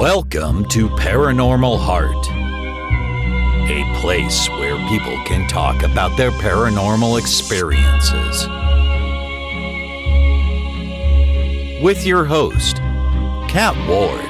Welcome to Paranormal Heart, a place where people can talk about their paranormal experiences. With your host, Kat Ward.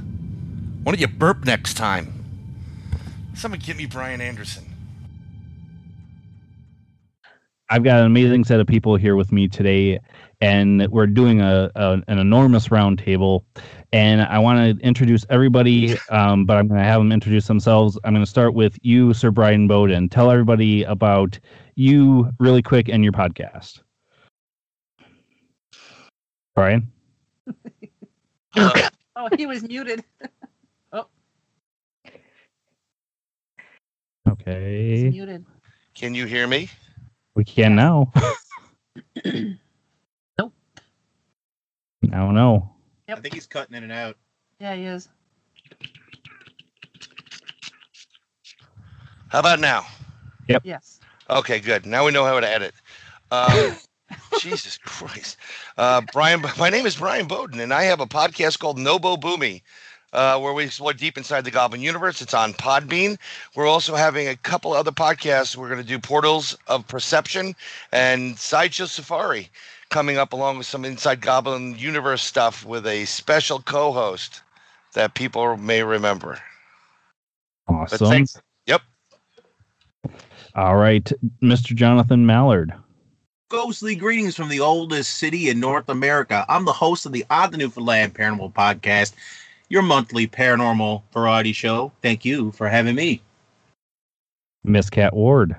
Why don't you burp next time? Someone get me Brian Anderson. I've got an amazing set of people here with me today, and we're doing a, a an enormous roundtable. And I want to introduce everybody, um, but I'm going to have them introduce themselves. I'm going to start with you, Sir Brian Bowden. Tell everybody about you really quick and your podcast. Brian. Oh, he was muted. he's Okay, muted. Can you hear me? we can now. Nope. Now, no. Yep. I think he's cutting in and out. Yeah, he is. How about now? Yep. Yes. Okay, good. Now we know how to edit. Um, Jesus Christ. Uh, Brian, my name is Brian Bowden, and I have a podcast called Nobo Boomy, uh, where we explore deep inside the Goblin universe. It's on Podbean. We're also having a couple other podcasts. We're going to do Portals of Perception and Sideshow Safari coming up along with some Inside Goblin universe stuff with a special co-host that people may remember. Awesome. thanks. Yep. All right, Mr. Jonathan Mallard. Ghostly greetings from the oldest city in North America. I'm the host of the Odd the Newfoundland Paranormal Podcast, your monthly paranormal variety show. Thank you for having me. Miss Kat Ward.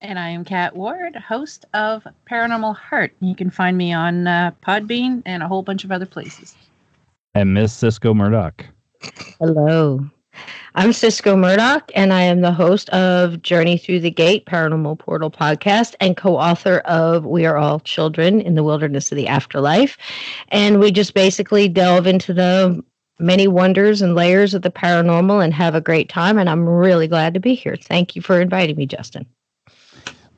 And I am Kat Ward, host of Paranormal Heart. You can find me on uh, Podbean and a whole bunch of other places. And Miss Cisco Murdoch. Hello. I'm Cisco Murdoch, and I am the host of Journey Through the Gate Paranormal Portal podcast and co author of We Are All Children in the Wilderness of the Afterlife. And we just basically delve into the many wonders and layers of the paranormal and have a great time. And I'm really glad to be here. Thank you for inviting me, Justin.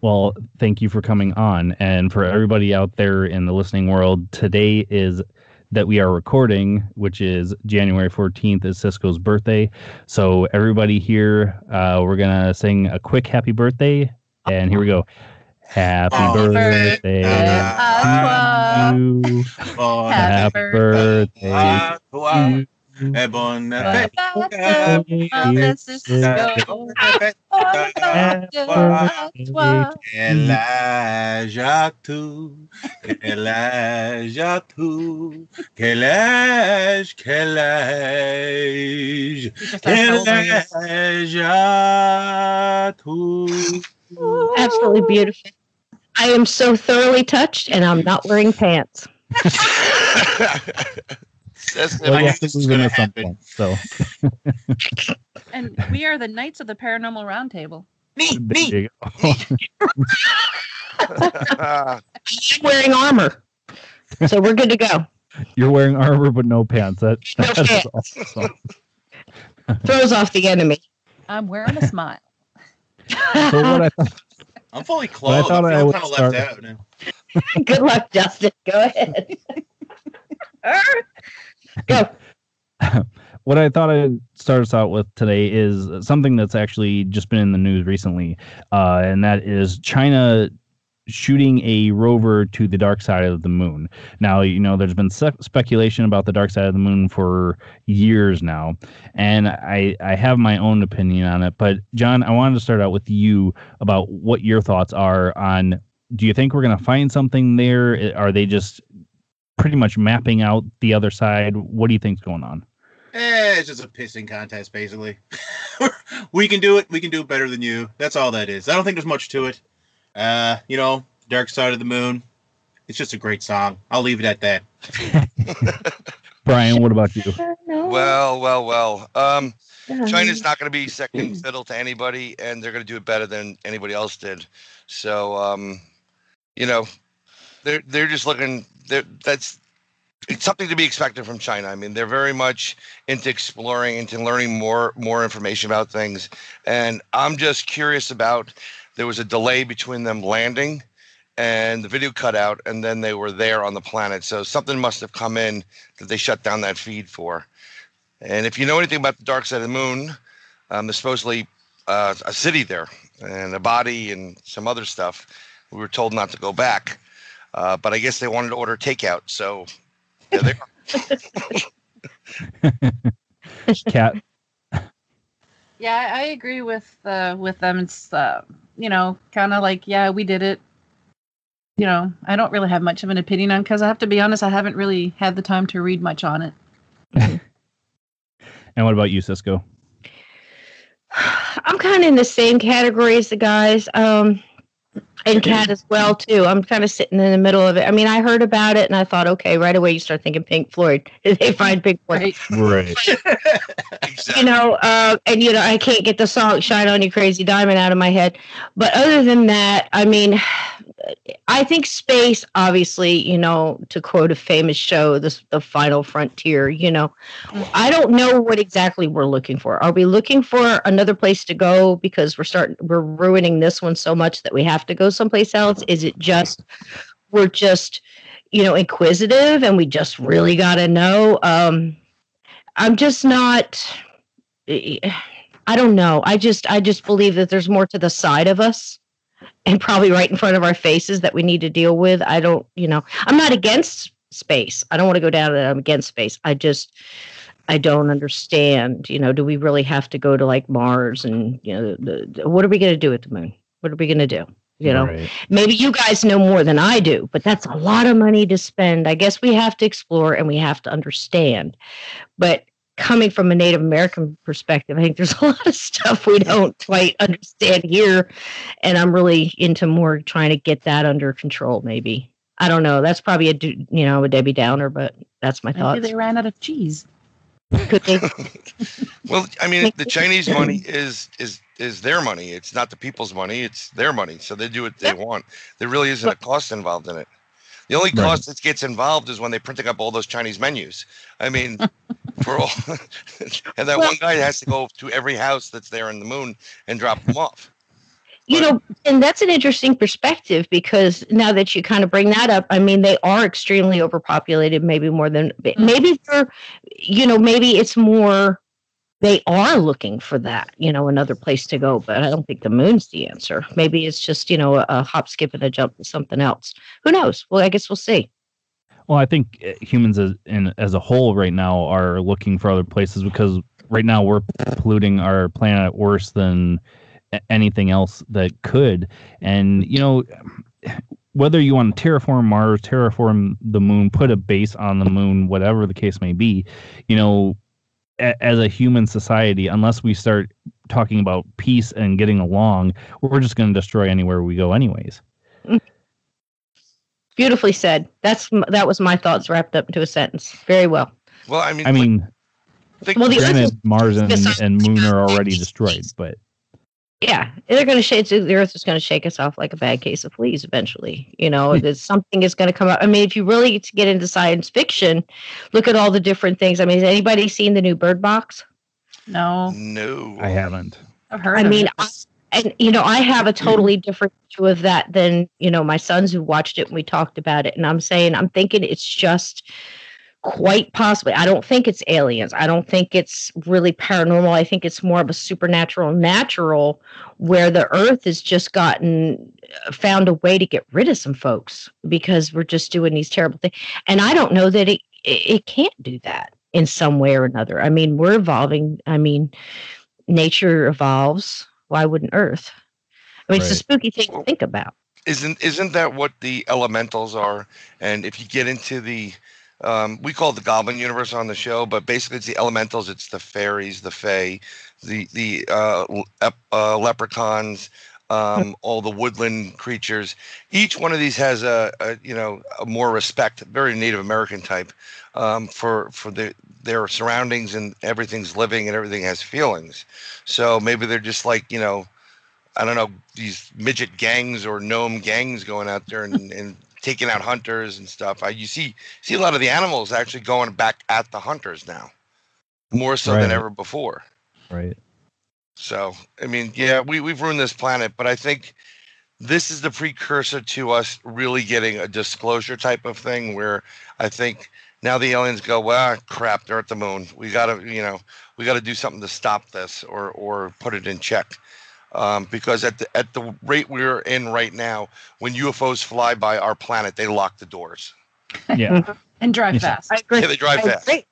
Well, thank you for coming on. And for everybody out there in the listening world, today is that we are recording, which is January 14th, is Cisco's birthday. So, everybody here, uh, we're going to sing a quick happy birthday. And here we go. Happy Happy birthday birthday to you. Happy Happy birthday as-tu? Absolutely beautiful. I am so thoroughly touched, and I'm not wearing pants. Says Well, I you have to this was move in gonna at some happen. point. So, And we are the Knights of the Paranormal Roundtable. Me, me. you. I'm wearing armor, so we're good to go. You're wearing armor but no pants. That, No that is pants. awesome. Throws off the enemy. I'm wearing a smile. So what I thought, I'm fully Well, I thought I I feel would kind of start- left out now. Good luck, Justin. Go ahead. Go. what I thought I'd start us out with today is something that's actually just been in the news recently, uh, and that is China shooting a rover to the dark side of the moon. Now, you know, there's been se- speculation about the dark side of the moon for years now, and I I have my own opinion on it. But John, I wanted to start out with you about what your thoughts are on. Do you think we're going to find something there? Are they just pretty much mapping out the other side? What do you think's going on? Eh, it's just a pissing contest, basically. we can do it. We can do it better than you. That's all that is. I don't think there's much to it. Uh, you know, Dark Side of the Moon. It's just a great song. I'll leave it at that. Brian, what about you? Well, well, well. Um, China's not going to be second fiddle to anybody, and they're going to do it better than anybody else did. So, um, you know, they're they're just looking. That's it's something to be expected from China. I mean, they're very much into exploring, into learning more more information about things, and I'm just curious about. There was a delay between them landing and the video cut out, and then they were there on the planet. So something must have come in that they shut down that feed for. And if you know anything about the dark side of the moon, um, there's supposedly uh, a city there and a body and some other stuff. We were told not to go back, uh, but I guess they wanted to order takeout. So there they are. Kat, Yeah, I I agree with uh, with them. It's uh, you know kind of like yeah, we did it. You know, I don't really have much of an opinion on because I have to be honest, I haven't really had the time to read much on it. and what about you, Cisco? I'm kind of in the same category as the guys. Um, and Kat as well too. I'm kind of sitting in the middle of it. I mean, I heard about it and I thought, okay, right away you start thinking Pink Floyd. Did they find Pink Floyd? Right. Right. exactly. you know, uh, and you know, I can't get the song "Shine On You Crazy Diamond" out of my head. But other than that, I mean, I think space, obviously, you know, to quote a famous show, "this the final frontier." You know, I don't know what exactly we're looking for. Are we looking for another place to go because we're starting, we're ruining this one so much that we have to go someplace else? Is it just we're just, you know, inquisitive and we just really got to know? Um, I'm just not. I don't know. I just I just believe that there's more to the side of us and probably right in front of our faces that we need to deal with. I don't, you know, I'm not against space. I don't want to go down that I'm against space. I just I don't understand, you know, do we really have to go to like Mars and you know, the, the, what are we going to do with the moon? What are we going to do? You know, Right. maybe you guys know more than I do, but that's a lot of money to spend. I guess we have to explore and we have to understand. But coming from a Native American perspective, I think there's a lot of stuff we don't quite understand here. And I'm really into more trying to get that under control, maybe. I don't know. That's probably a you know a Debbie Downer, but that's my thought. Maybe thoughts. they ran out of cheese. Could they? Well, I mean, the Chinese money is is is their money. It's not the people's money. It's their money. So they do what they want. There really isn't a cost involved in it. The only Right. cost that gets involved is when they're printing up all those Chinese menus. I mean, for all, and that Well- one guy has to go to every house that's there in the moon and drop them off. you know and that's an interesting perspective because now that you kind of bring that up i mean they are extremely overpopulated maybe more than mm. maybe they're you know maybe it's more they are looking for that you know another place to go but i don't think the moon's the answer. Maybe it's just you know a, a hop skip and a jump to something else. Who knows? Well i guess we'll see. Well, I think uh, humans as in as a whole right now are looking for other places because right now we're polluting our planet worse than anything else that could. And you know, whether you want to terraform Mars, terraform the moon, put a base on the moon, whatever the case may be, you know, a- as a human society, unless we start talking about peace and getting along, we're just going to destroy anywhere we go, anyways. beautifully said. That's that was my thoughts wrapped up into a sentence. Very well. Well, I mean, I mean, think, Well, the- granted, Mars and, and Moon are already destroyed, but Yeah, they're going to shake. The Earth is going to shake us off like a bad case of fleas eventually. You know, hmm. there's something is going to come up. I mean, if you really get to get into science fiction, look at all the different things. I mean, has anybody seen the new Bird Box? No, No. I haven't. I've heard. I of mean, it. I, and you know, I have a totally different view of that than you know my sons who watched it and we talked about it. And I'm saying, I'm thinking it's just quite possibly. I don't think it's aliens. I don't think it's really paranormal. I think it's more of a supernatural, natural, where the Earth has just gotten uh, found a way to get rid of some folks because we're just doing these terrible things. And I don't know that it it, it can't do that in some way or another. I mean, we're evolving. I mean, nature evolves. Why wouldn't Earth? I mean, it's a spooky thing to think about. Isn't isn't that what the elementals are? And if you get into the um, we call it the Goblin universe on the show, but basically it's the elementals. It's the fairies, the fae, the the uh, uh, leprechauns, um, all the woodland creatures. Each one of these has a, a you know a more respect, very Native American type, um, for for the their surroundings and everything's living and everything has feelings. So maybe they're just like you know I don't know these midget gangs or gnome gangs going out there and, and taking out hunters and stuff. I, you see see a lot of the animals actually going back at the hunters now, more so than ever before. Right. So I mean, yeah, we we've ruined this planet, but I think this is the precursor to us really getting a disclosure type of thing where I think now the aliens go, well, crap, they're at the moon. We gotta, you know, we gotta do something to stop this or or put it in check. Um, because at the at the rate we're in right now, when UFOs fly by our planet, they lock the doors. Yeah. and drive fast. I agree. Yeah, they drive I fast. agree.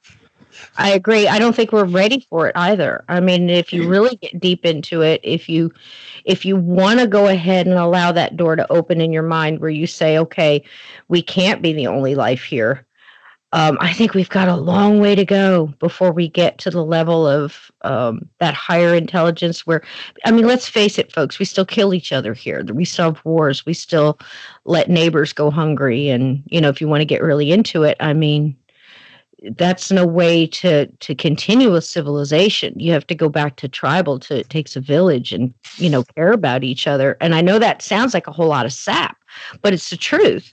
I agree. I don't think we're ready for it either. I mean, if you really get deep into it, if you if you want to go ahead and allow that door to open in your mind where you say, okay, we can't be the only life here. Um, I think we've got a long way to go before we get to the level of um, that higher intelligence. Where, I mean, let's face it, folks, we still kill each other here. We still have wars. We still let neighbors go hungry. And you know, if you want to get really into it, I mean, that's no way to to continue a civilization you have to go back to tribal to it takes a village and you know care about each other and i know that sounds like a whole lot of sap but it's the truth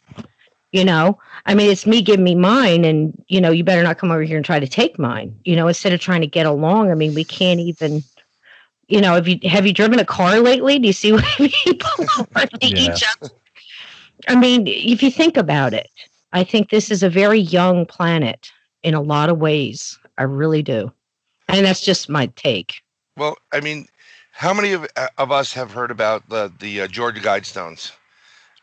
you know i mean it's me giving me mine and you know you better not come over here and try to take mine you know instead of trying to get along i mean we can't even you know have you have you driven a car lately do you see what people are to Yeah. each other i mean if you think about it i think this is a very young planet in a lot of ways. I really do. And that's just my take. Well, I mean, how many of, uh, of us have heard about the the uh, Georgia Guidestones?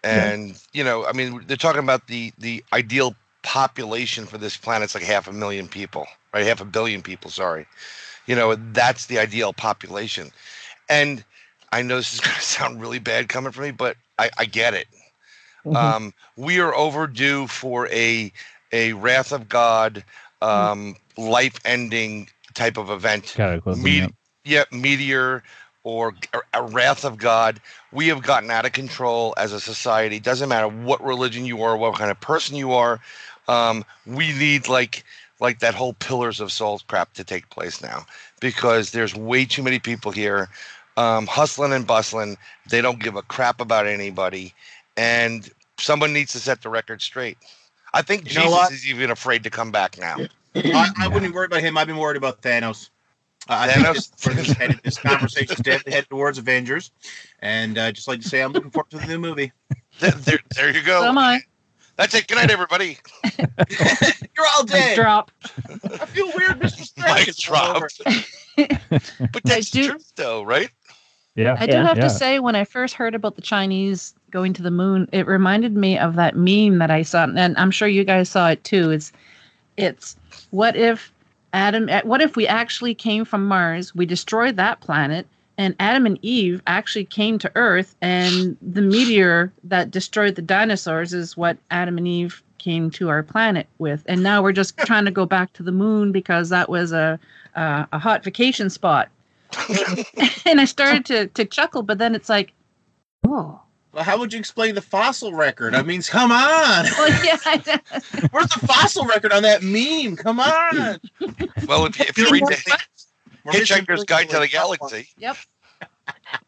And you know, I mean, they're talking about the the ideal population for this planet's like half a million people, right? Half a billion people. Sorry, you know, that's the ideal population. And I know this is going to sound really bad coming from me, but I, I get it. Mhm. Um, we are overdue for a a wrath of God, um, life-ending type of event. Cataclysm. Me- yeah. yeah, meteor or a wrath of God. We have gotten out of control as a society. Doesn't matter what religion you are, what kind of person you are. Um, we need like like that whole pillars of salt crap to take place now because there's way too many people here um, hustling and bustling. They don't give a crap about anybody, and someone needs to set the record straight. I think You Jesus is even afraid to come back now. I, I wouldn't worry about him. I've been worried about Thanos. Uh, I Thanos? think this, headed, this conversation is definitely headed towards Avengers, and uh, just like to say, I'm looking forward to the new movie. there, there, there you go. So am I. That's it. Good night, everybody. You're all Mic dead. drop. I feel weird. Mic drop. But that's the do- truth, though, right? Yeah. I do Yeah. have Yeah. to say, when I first heard about the Chinese going to the moon, it reminded me of that meme that I saw, and I'm sure you guys saw it too. It's, it's what if Adam? eh, What if we actually came from Mars? We destroyed that planet, and Adam and Eve actually came to Earth, and the meteor that destroyed the dinosaurs is what Adam and Eve came to our planet with, and now we're just trying to go back to the moon because that was a a, a hot vacation spot. and I started to to chuckle, but then it's like, oh, Well, how would you explain the fossil record? I mean, come on. well, yeah, I know. Where's the fossil record on that meme? Come on. Well, if, you- if you read the Hitchhiker's Guide to the Galaxy, yep.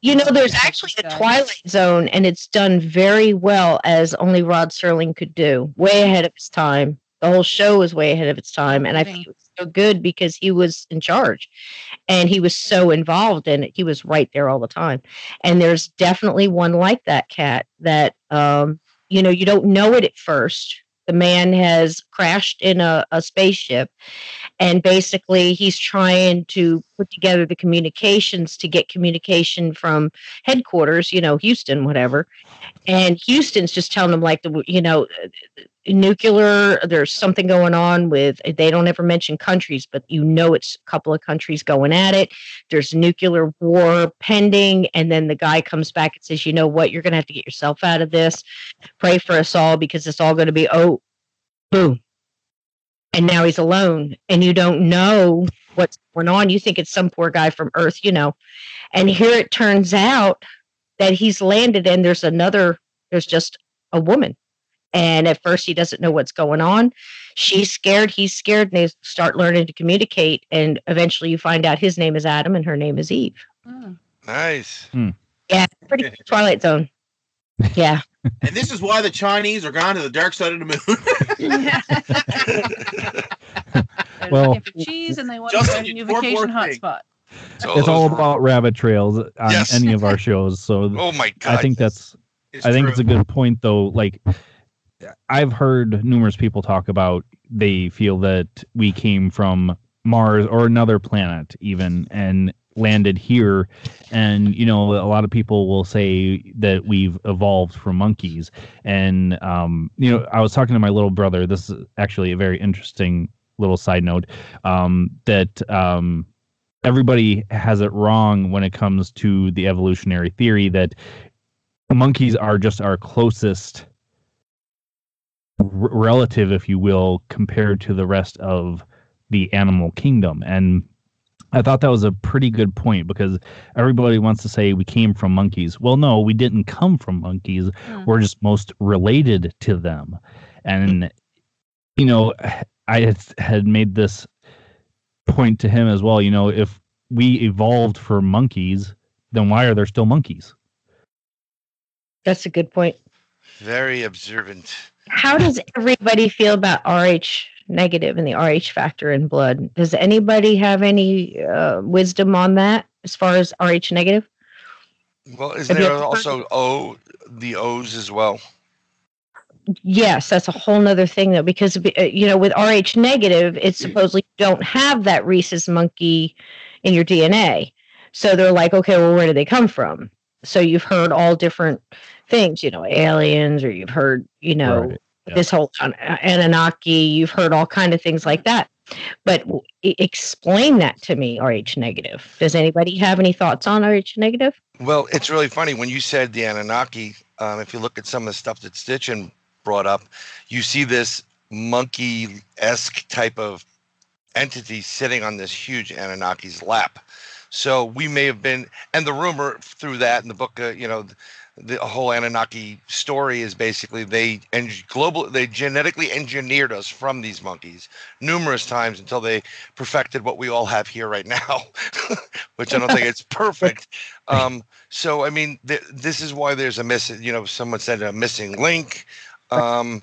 You know, there's actually a Twilight Zone, and it's done very well as only Rod Serling could do. Way ahead of his time. The whole show was way ahead of its time, and I think it was so good because he was in charge, and he was so involved in it. He was right there all the time. And there's definitely one like that cat that um, you know you don't know it at first. The man has crashed in a, a spaceship, and basically he's trying to put together the communications to get communication from headquarters, you know, Houston, whatever. And Houston's just telling them like the you know nuclear there's something going on with they don't ever mention countries but you know it's a couple of countries going at it. There's nuclear war pending and then the guy comes back and says you know what? You're going to have to get yourself out of this. Pray for us all because it's all going to be oh boom and now he's alone and you don't know what's going on. You think it's some poor guy from earth you know. And here it turns out that he's landed and there's another there's just a woman. And at first he doesn't know what's going on. She's scared he's scared and they start learning to communicate and eventually you find out his name is adam and her name is eve. Mm. Nice. yeah pretty twilight zone. Yeah And this is why the Chinese are gone to the dark side of the moon. They're Well- looking for cheese and they want Justin, to find a new vacation thing. hotspot. So it's all those- about rabbit trails on Yes. any of our shows. So Oh my god. I think that's It's I think true. it's a good point though. Like I've heard numerous people talk about they feel that we came from Mars or another planet even and landed here and you know a lot of people will say that we've evolved from monkeys and um you know I was talking to my little brother this is actually a very interesting little side note um that um everybody has it wrong when it comes to the evolutionary theory that monkeys are just our closest r- relative, if you will, compared to the rest of the animal kingdom. And I thought that was a pretty good point because everybody wants to say we came from monkeys. Well, no, we didn't come from monkeys. Hmm. We're just most related to them. And, you know, I had, had made this point to him as well. You know, if we evolved for monkeys, then why are there still monkeys? that's a good point Very observant. how does everybody feel about rh negative and the rh factor in blood does anybody have any uh, wisdom on that as far as rh negative Well, is Have there heard also O the O's as well? Yes, that's a whole nother thing though, because uh, you know, with Rh negative, it's supposedly you don't have that rhesus monkey in your DNA. So they're like, okay, well, where do they come from? So you've heard all different things, you know, aliens, or you've heard, you know, Right, yeah. this whole An- Anunnaki. You've heard all kind of things like that. But w- explain that to me, Rh negative. Does anybody have any thoughts on Rh negative? Well, it's really funny when you said the Anunnaki. Um, if you look at some of the stuff that Sitchin brought up, you see this monkey-esque type of entity sitting on this huge Anunnaki's lap. So we may have been, and the rumor through that in the book, uh, you know, the, whole Anunnaki story is basically they and global they genetically engineered us from these monkeys numerous times until they perfected what we all have here right now, which I don't think it's perfect. Um, so I mean, th- this is why there's a missing. You know, someone said a missing link. Um,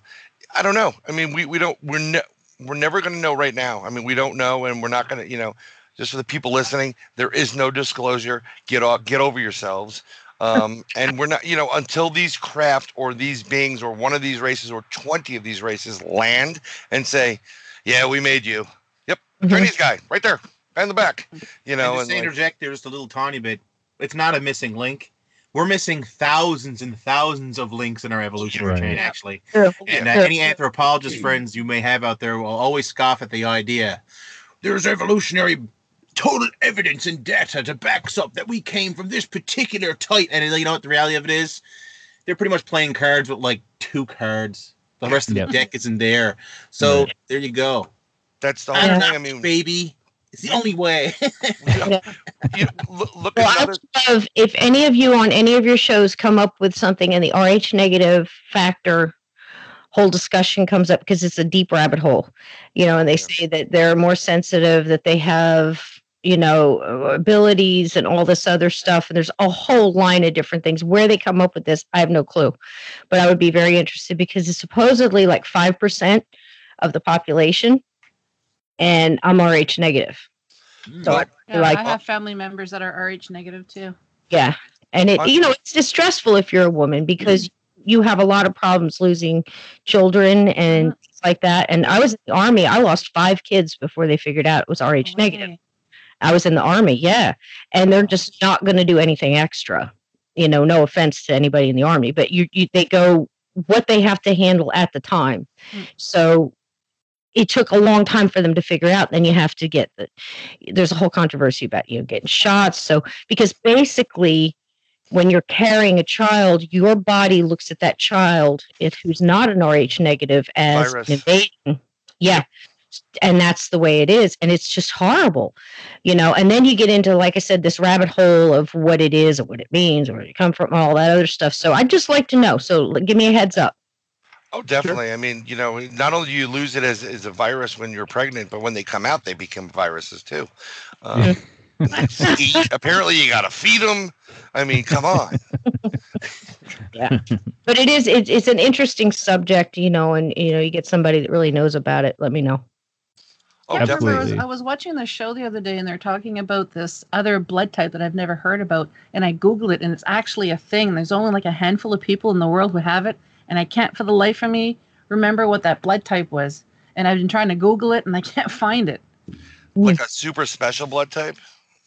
I don't know. I mean, we we don't we're ne- we're never going to know right now. I mean, we don't know, and we're not going to. You know, just for the people listening, there is no disclosure. Get off, get over yourselves. Um, and we're not, you know, until these craft or these beings or one of these races or 20 of these races land and say, yeah, we made you. Yep. Mhm. Chinese guy right there, guy in the back, you know, and and just to like- interject there just a little tiny bit, it's not a missing link. We're missing thousands and thousands of links in our evolutionary Right. chain, actually. Sure. And uh, Sure. any anthropologist friends you may have out there will always scoff at the idea. There's evolutionary total evidence and data to backs up that we came from this particular type. And you know what the reality of it is? They're pretty much playing cards with like two cards. The rest of Yep. the deck isn't there. So Right. there you go. that's the I whole thing. I mean, baby. It's the only way. you look, look Well, at I another. would love if any of you on any of your shows come up with something and the RH negative factor whole discussion comes up because it's a deep rabbit hole, you know, and they say that they're more sensitive, that they have you know, abilities and all this other stuff. And there's a whole line of different things. Where they come up with this, I have no clue. But I would be very interested because it's supposedly like 5% of the population. And I'm RH negative. So I, Yeah, like, I have family members that are RH negative too. yeah. And it, you know, it's distressful if you're a woman because you have a lot of problems losing children and Mhm. like that. And I was in the army. I lost five kids before they figured out it was RH negative. I was in the army, yeah. And they're just not going to do anything extra. You know, no offense to anybody in the army, but you, you they go what they have to handle at the time. Mm. So it took a long time for them to figure out. Then you have to get the there's a whole controversy about you know getting shots. So because basically when you're carrying a child, your body looks at that child, if who's not an RH negative, as Virus. an invasion. Yeah. And that's the way it is. And it's just horrible, you know. And then you get into, like I said, this rabbit hole of what it is and what it means, where you come from, all that other stuff. So I'd just like to know. So give me a heads up. Oh, definitely. I mean, you know, not only do you lose it as, as a virus when you're pregnant, but when they come out, they become viruses too. Um, apparently, you got to feed them. I mean, come on. yeah But it is, it's, it's an interesting subject, you know, and, you know, you get somebody that really knows about it. Let me know. Oh, Yeah, I remember I was. I was watching the show the other day and they're talking about this other blood type that I've never heard about. And I Googled it and it's actually a thing. There's only like a handful of people in the world who have it. And I can't for the life of me remember what that blood type was. And I've been trying to Google it and I can't find it. Like a super special blood type,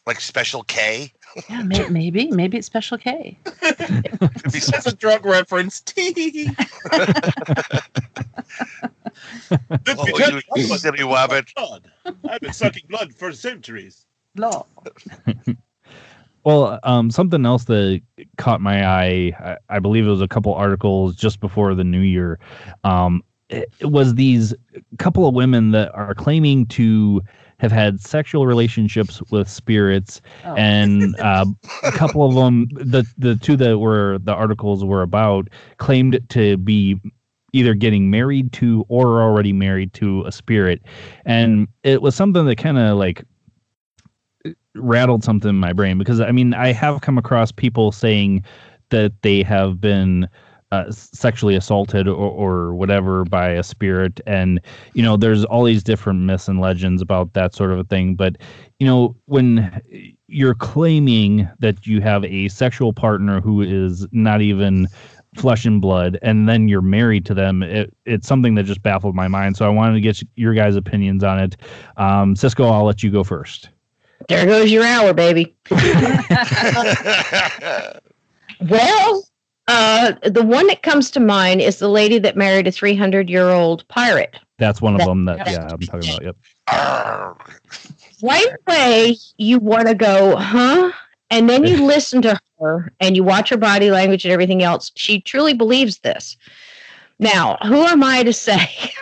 like special K. Yeah, may, maybe. Maybe it's special K. Could be That's a drug reference. It's Oh, because you- I you was silly sucking wabbit. blood. I've been sucking blood for centuries. No. Well, um, something else that caught my eye, I, I believe it was a couple articles just before the new year. Um, it, it was these couple of women that are claiming to have had sexual relationships with spirits, Oh. and uh, a couple of them, the the two that were the articles were about, claimed to be either getting married to or already married to a spirit, and it was something that kind of like rattled something in my brain because I mean I have come across people saying that they have been uh, sexually assaulted or, or whatever by a spirit. And you know there's all these different myths and legends about that sort of a thing. But you know when you're claiming that you have a sexual partner who is not even flesh and blood and then you're married to them it, it's something that just baffled my mind. So i wanted to get your guys opinions on it. Um, cisco i'll let you go first. There goes your hour, baby. Well, uh, the one that comes to mind is the lady that married a 300 year old pirate. That's one of That- them that that- yeah I'm talking about. Yep. Right away, you want to go, huh? And then you listen to her and you watch her body language and everything else. She truly believes this. Now, who am I to say?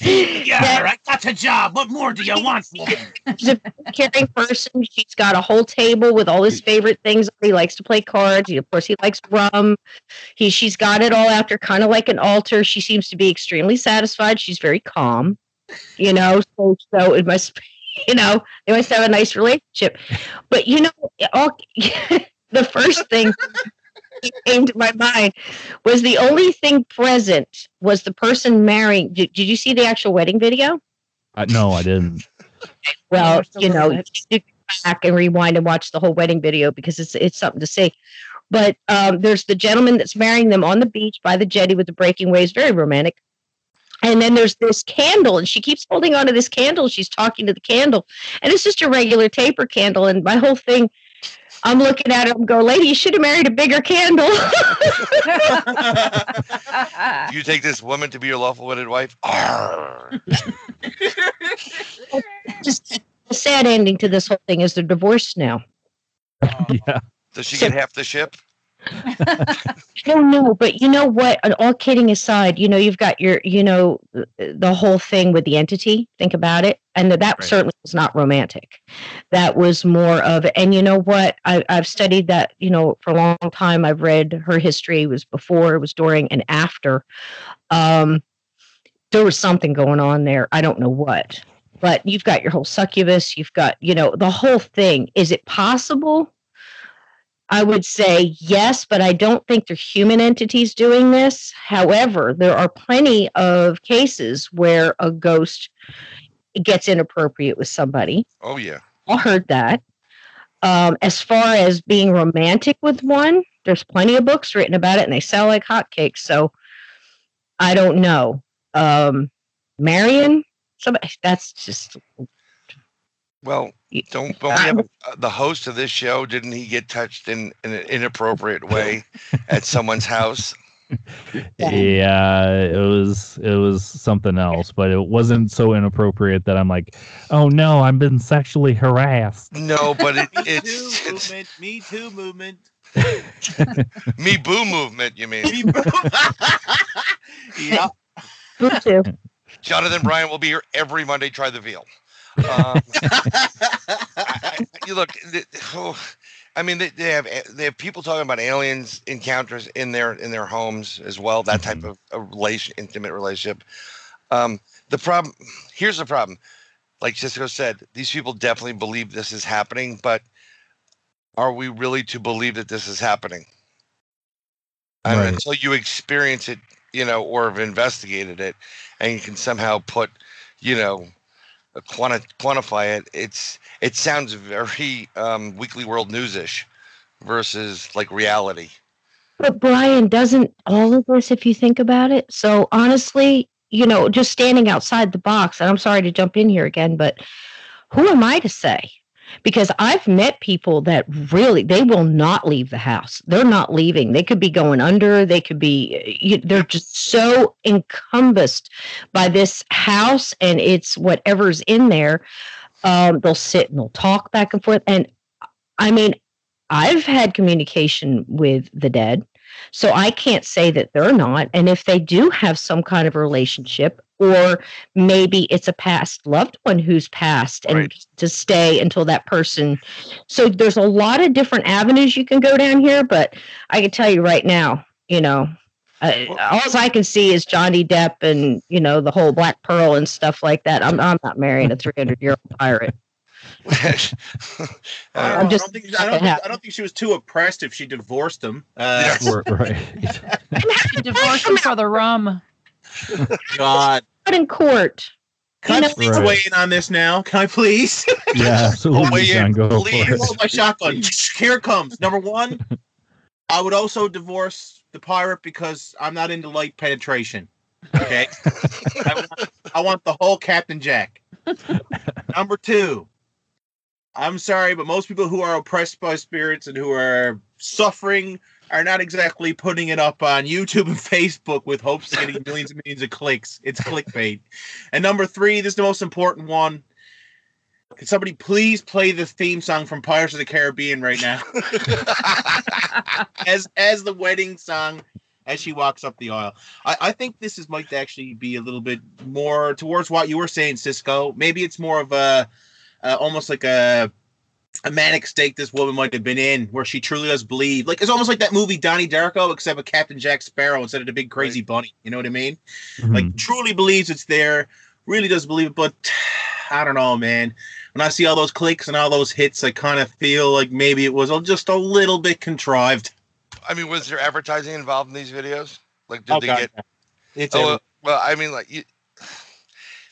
that I got a job. What more do you want, woman? she's a caring person. She's got a whole table with all his favorite things. He likes to play cards. He, of course, he likes rum. He, she's got it all after kind of like an altar. She seems to be extremely satisfied. She's very calm, you know. So, so it must, you know, they must have a nice relationship. But you know, all the first thing that came to my mind was the only thing present was the person marrying. Did, did you see the actual wedding video? Uh, no, I didn't. well, you know, you it. should go back and rewind and watch the whole wedding video because it's it's something to see. But um, there's the gentleman that's marrying them on the beach by the jetty with the breaking waves, very romantic. And then there's this candle, and she keeps holding onto this candle. She's talking to the candle, and it's just a regular taper candle. And my whole thing, I'm looking at him, go, "Lady, you should have married a bigger candle." Do you take this woman to be your lawful wedded wife? Arr. just the sad ending to this whole thing is they're divorced now. yeah. Does she get half the ship? I don't but you know what? And all kidding aside, you know, you've got your, you know, the- the whole thing with the entity. Think about it, and that, that Right. certainly was not romantic. That was more of, and you know what? I, I've studied that, you know, for a long time. I've read her history. It was before, it was during, and after. Um, there was something going on there. I don't know what, but you've got your whole succubus, you've got, you know, the whole thing. Is it possible? I would say yes, but I don't think they're human entities doing this. However, there are plenty of cases where a ghost gets inappropriate with somebody. Oh yeah. I heard that. Um, as far as being romantic with one, there's plenty of books written about it and they sell like hotcakes. So I don't know. Um, Marion, somebody, that's just Well, don't, don't we have a, uh, the host of this show? Didn't he get touched in, in an inappropriate way at someone's house? Yeah, it was it was something else, but it wasn't so inappropriate that I'm like, oh no, I'm been sexually harassed. No, but it, Me it's, too it's movement. Me too movement. me boo movement. You mean? Me boo- yeah. Boo too. Jonathan Bryan will be here every Monday. Try the veal. Um, I, you look. oh, I mean, they, they have they have people talking about aliens encounters in their in their homes as well. That type of a relation, intimate relationship. Um, the problem here's the problem. Like Cisco said, these people definitely believe this is happening, but are we really to believe that this is happening? I mean, until you experience it, you know, or have investigated it, and you can somehow put, you know, quanti- quantify it. It's it sounds very um, Weekly World News-ish versus like reality. But Brian doesn't all of this if you think about it. So honestly, you know, just standing outside the box, and I'm sorry to jump in here again, but who am I to say? Because I've met people that really they will not leave the house. They're not leaving. They could be going under. They could be. You, they're just so encompassed by this house and it's whatever's in there. Um, they'll sit and they'll talk back and forth. And I mean, I've had communication with the dead. So I can't say that they're not. And if they do have some kind of relationship, or maybe it's a past loved one who's passed and Right. to stay until that person. So there's a lot of different avenues you can go down here. But I can tell you right now, you know, uh, all I can see is Johnny Depp and you know the whole Black Pearl and stuff like that. I'm I'm not marrying a 300 year old pirate. I don't, just- I don't think I don't, think, I don't think she was too oppressed if she divorced him. Uh, We're- right. Divorce him for the rum. God, But in court. can You I know- please Right. weigh in on this now? Can I please? Yeah, absolutely, weigh John. in, Go please. for it. Roll my shotgun. Here it comes. Number one, I would also divorce the pirate because I'm not into light penetration. Okay, I, want, I want the whole Captain Jack. Number two, I'm sorry, but most people who are oppressed by spirits and who are suffering are not exactly putting it up on YouTube and Facebook with hopes of getting millions and millions of clicks. It's clickbait. And number three, this is the most important one. Can somebody please play the theme song from Pirates of the Caribbean right now? as as the wedding song as she walks up the aisle. I, I think this is might actually be a little bit more towards what you were saying, Cisco. Maybe it's more of a uh, almost like a a manic state this woman might have been in, where she truly does believe. Like it's almost like that movie Donnie Darko, except with Captain Jack Sparrow instead of the big crazy bunny. You know what I mean? like Mhm. truly believes it's there, really does believe it, but I don't know, man. When I see all those clicks and all those hits, I kind of feel like maybe it was just a little bit contrived. I mean, was there advertising involved in these videos? Like, did Oh, they God, get? yeah. It's Oh, well, I mean, like, you,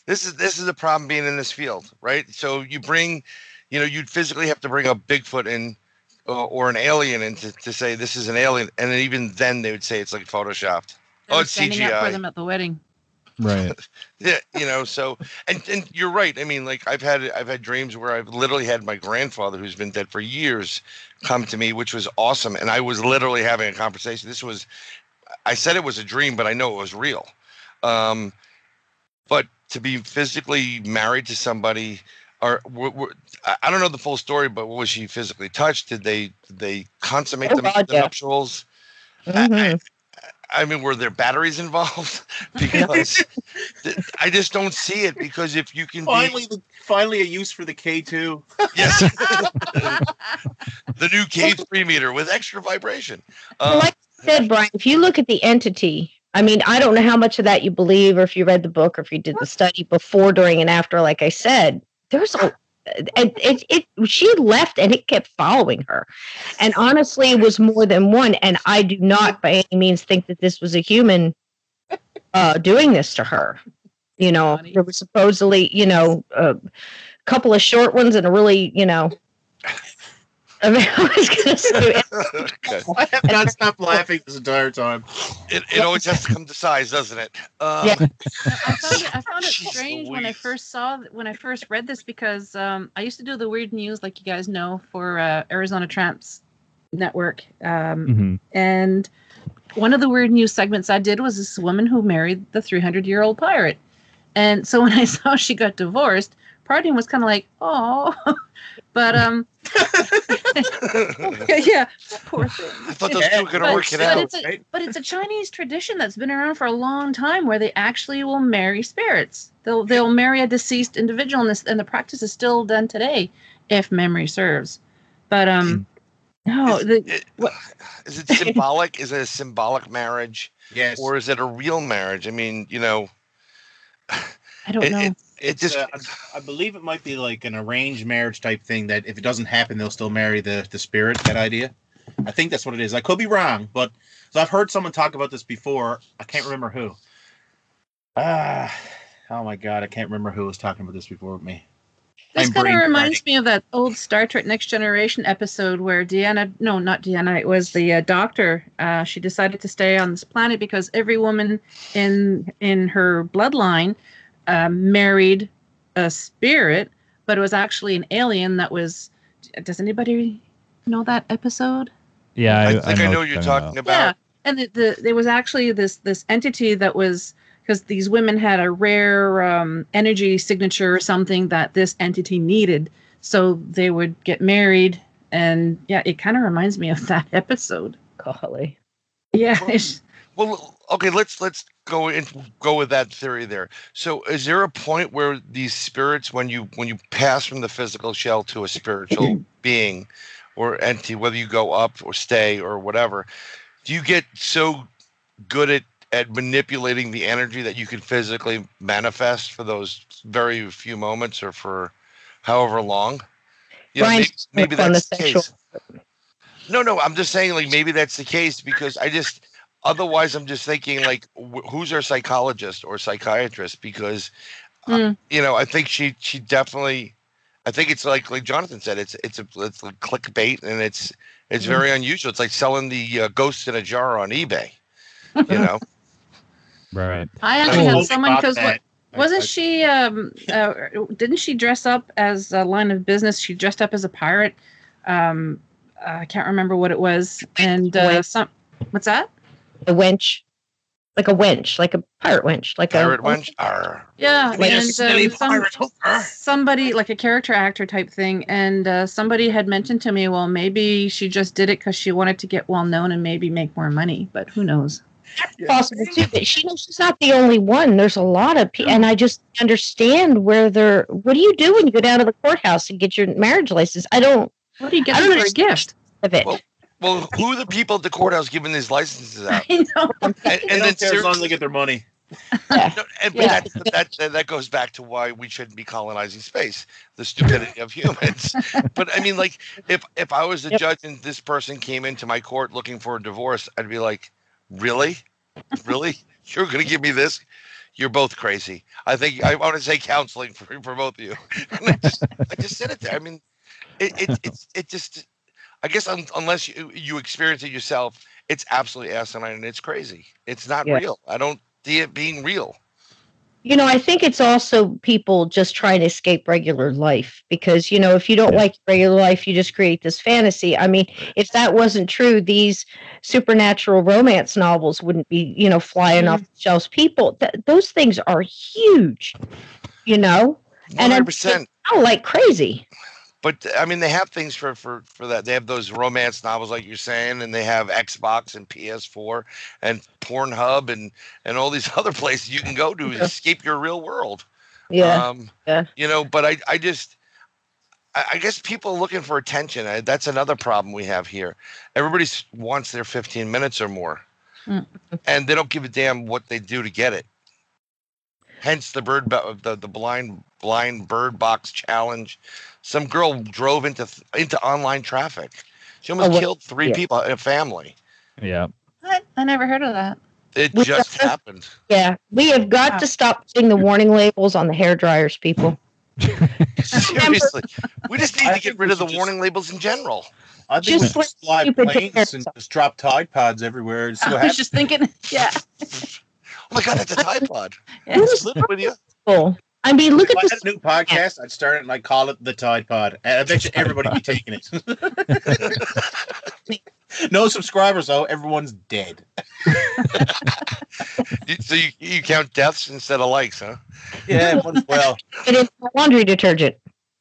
this is this is the problem being in this field, right? So you bring, you know, you'd physically have to bring a Bigfoot in, or, or an alien in to, to say this is an alien, and then even then they would say it's like photoshopped. They Oh, were it's standing up for them at the wedding. Right. Yeah, you know, so and and you're right. I mean, like I've had I've had dreams where I've literally had my grandfather who's been dead for years come to me, which was awesome, and I was literally having a conversation. This was I said it was a dream, but I know it was real. Um, but to be physically married to somebody, or I don't know the full story, but was she physically touched? Did they did they consummate Oh, the, God, the yeah. nuptials? Mhm. I mean, were there batteries involved? because th- I just don't see it. Because if you can finally, the, finally a use for the K two. yes, the new K three meter with extra vibration. Well, Um, like I said, Brian, if you look at the entity, I mean, I don't know how much of that you believe, or if you read the book, or if you did the study before, during, and after. Like I said, there's a it, it, it she left and it kept following her. And honestly it was more than one and i do not by any means think that this was a human uh doing this to her. You know Funny. there was supposedly you know a couple of short ones and a really you know I mean, I was gonna say, okay. I have not stopped laughing this entire time. It, it always has to come to size, doesn't it? Um, Yeah. I found it, I found it Jeez strange when I first saw when I first read this because um, I used to do the weird news, like you guys know, for uh, Arizona Tramps Network, um, hmm and one of the weird news segments I did was this woman who married the 300 year old pirate, and so when I saw she got divorced, part of me was kind of like, oh, but um, yeah, yeah, poor thing. I thought those two were going to But- work it but out. It's a, but it's a Chinese tradition that's been around for a long time where they actually will marry spirits. They'll they'll marry a deceased individual, and this and the practice is still done today, if memory serves. But um, no, Is the, it- what- is it symbolic? is it a symbolic marriage, Yes. or is it a real marriage? I mean, you know, I don't it, know. it, it It's, just uh, I believe it might be like an arranged marriage type thing that if it doesn't happen, they'll still marry the the spirit. That idea. I think that's what it is. I could be wrong, but so I've heard someone talk about this before. I can't remember who. Ah, oh my god, I can't remember who was talking about this before with me. This I'm kind of reminds me of that old Star Trek Next Generation episode where Deanna, no, not Deanna, it was the uh, doctor. Uh, she decided to stay on this planet because every woman in in her bloodline uh, married a spirit, but it was actually an alien that was. Does anybody know that episode? Yeah, I, I, think I, know, what what you're talking about. Yeah, and the, the there was actually this this entity that was because these women had a rare um, energy signature or something that this entity needed, so they would get married. And yeah, it kind of reminds me of that episode. golly. Yeah, Well, it's- Well, okay, let's let's go in go with that theory there. So, is there a point where these spirits, when you when you pass from the physical shell to a spiritual being or entity, whether you go up or stay or whatever, do you get so good at at manipulating the energy that you can physically manifest for those very few moments or for however long? You know, maybe, maybe that's the case. No, no, I'm just saying like maybe that's the case because I just otherwise I'm just thinking like wh- who's our psychologist or psychiatrist because uh, Mm. you know I think she she definitely I think it's like like Jonathan said it's it's a it's like clickbait and it's it's Mm. very unusual it's like selling the uh, ghosts in a jar on eBay you know Right. I I actually totally had someone because that. Wasn't I- she? Um, uh, didn't she dress up as a line of business? She dressed up as a pirate. Um, I can't remember what it was. And uh, some, what's that? A wench, like a wench, like a pirate wench, like pirate a pirate wench Arr. Yeah, Like and silly um, some, somebody like a character actor type thing, and uh, somebody had mentioned to me, well, maybe she just did it because she wanted to get well known and maybe make more money, but who knows? possible too. But she knows she's not the only one. There's a lot of people, and I just understand where they're. What do you do when you go down to the courthouse and get your marriage license? I don't What do you get I don't for a gift? have it. Well, well who are the people at the courthouse giving these licenses out I know. and, They and then don't care as long as they get their money. Yeah. No, and, but Yeah. that's, that, that that goes back to why we shouldn't be colonizing space, the stupidity of humans. But I mean, like, if if I was a Yep. judge and this person came into my court looking for a divorce, I'd be like, really, really, you're gonna give me this? You're both crazy. I think I want to say counseling for for both of you. And I just I just said it there. I mean, it it it's it just. I guess un, unless you you experience it yourself, it's absolutely asinine and it's crazy. It's not Yeah. real. I don't see it being real. You know, I think it's also people just trying to escape regular life because, you know, if you don't Yeah. like regular life, you just create this fantasy. I mean, if that wasn't true, these supernatural romance novels wouldn't be, you know, flying Mhm. off the shelves. People, th- those things are huge, you know, One And I'm- like crazy. But I mean, they have things for for for that. They have those romance novels, like you're saying, and they have Xbox and PS4 and Pornhub and and all these other places you can go to Yeah. escape your real world. Yeah. Um, Yeah. You know, but I I just. I I guess people are looking for attention. I, that's another problem we have here. Everybody wants their 15 minutes or more. And they don't give a damn what they do to get it. Hence the bird, the the blind blind bird box challenge. Some girl drove into th- into online traffic. She almost Oh, well, killed three yeah. people in a family. Yeah. What? I never heard of that. It We just just- happened. Yeah, we have got Wow. to stop putting the warning labels on the hair dryers, people. Seriously, we just need I to get rid of the just- warning labels in general. I think Just we like should fly planes and just drop Tide Pods everywhere and see I what was happens. just thinking, yeah. Oh my god, that's a Tide Pod. yeah. Who's Live with you. Cool. I mean, look if at I this. had a new podcast, I'd start it and I'd call it the Tide Pod. I bet you everybody be taking it. no subscribers though. Everyone's dead. So you, you count deaths instead of likes, huh? Yeah, well, It is laundry detergent.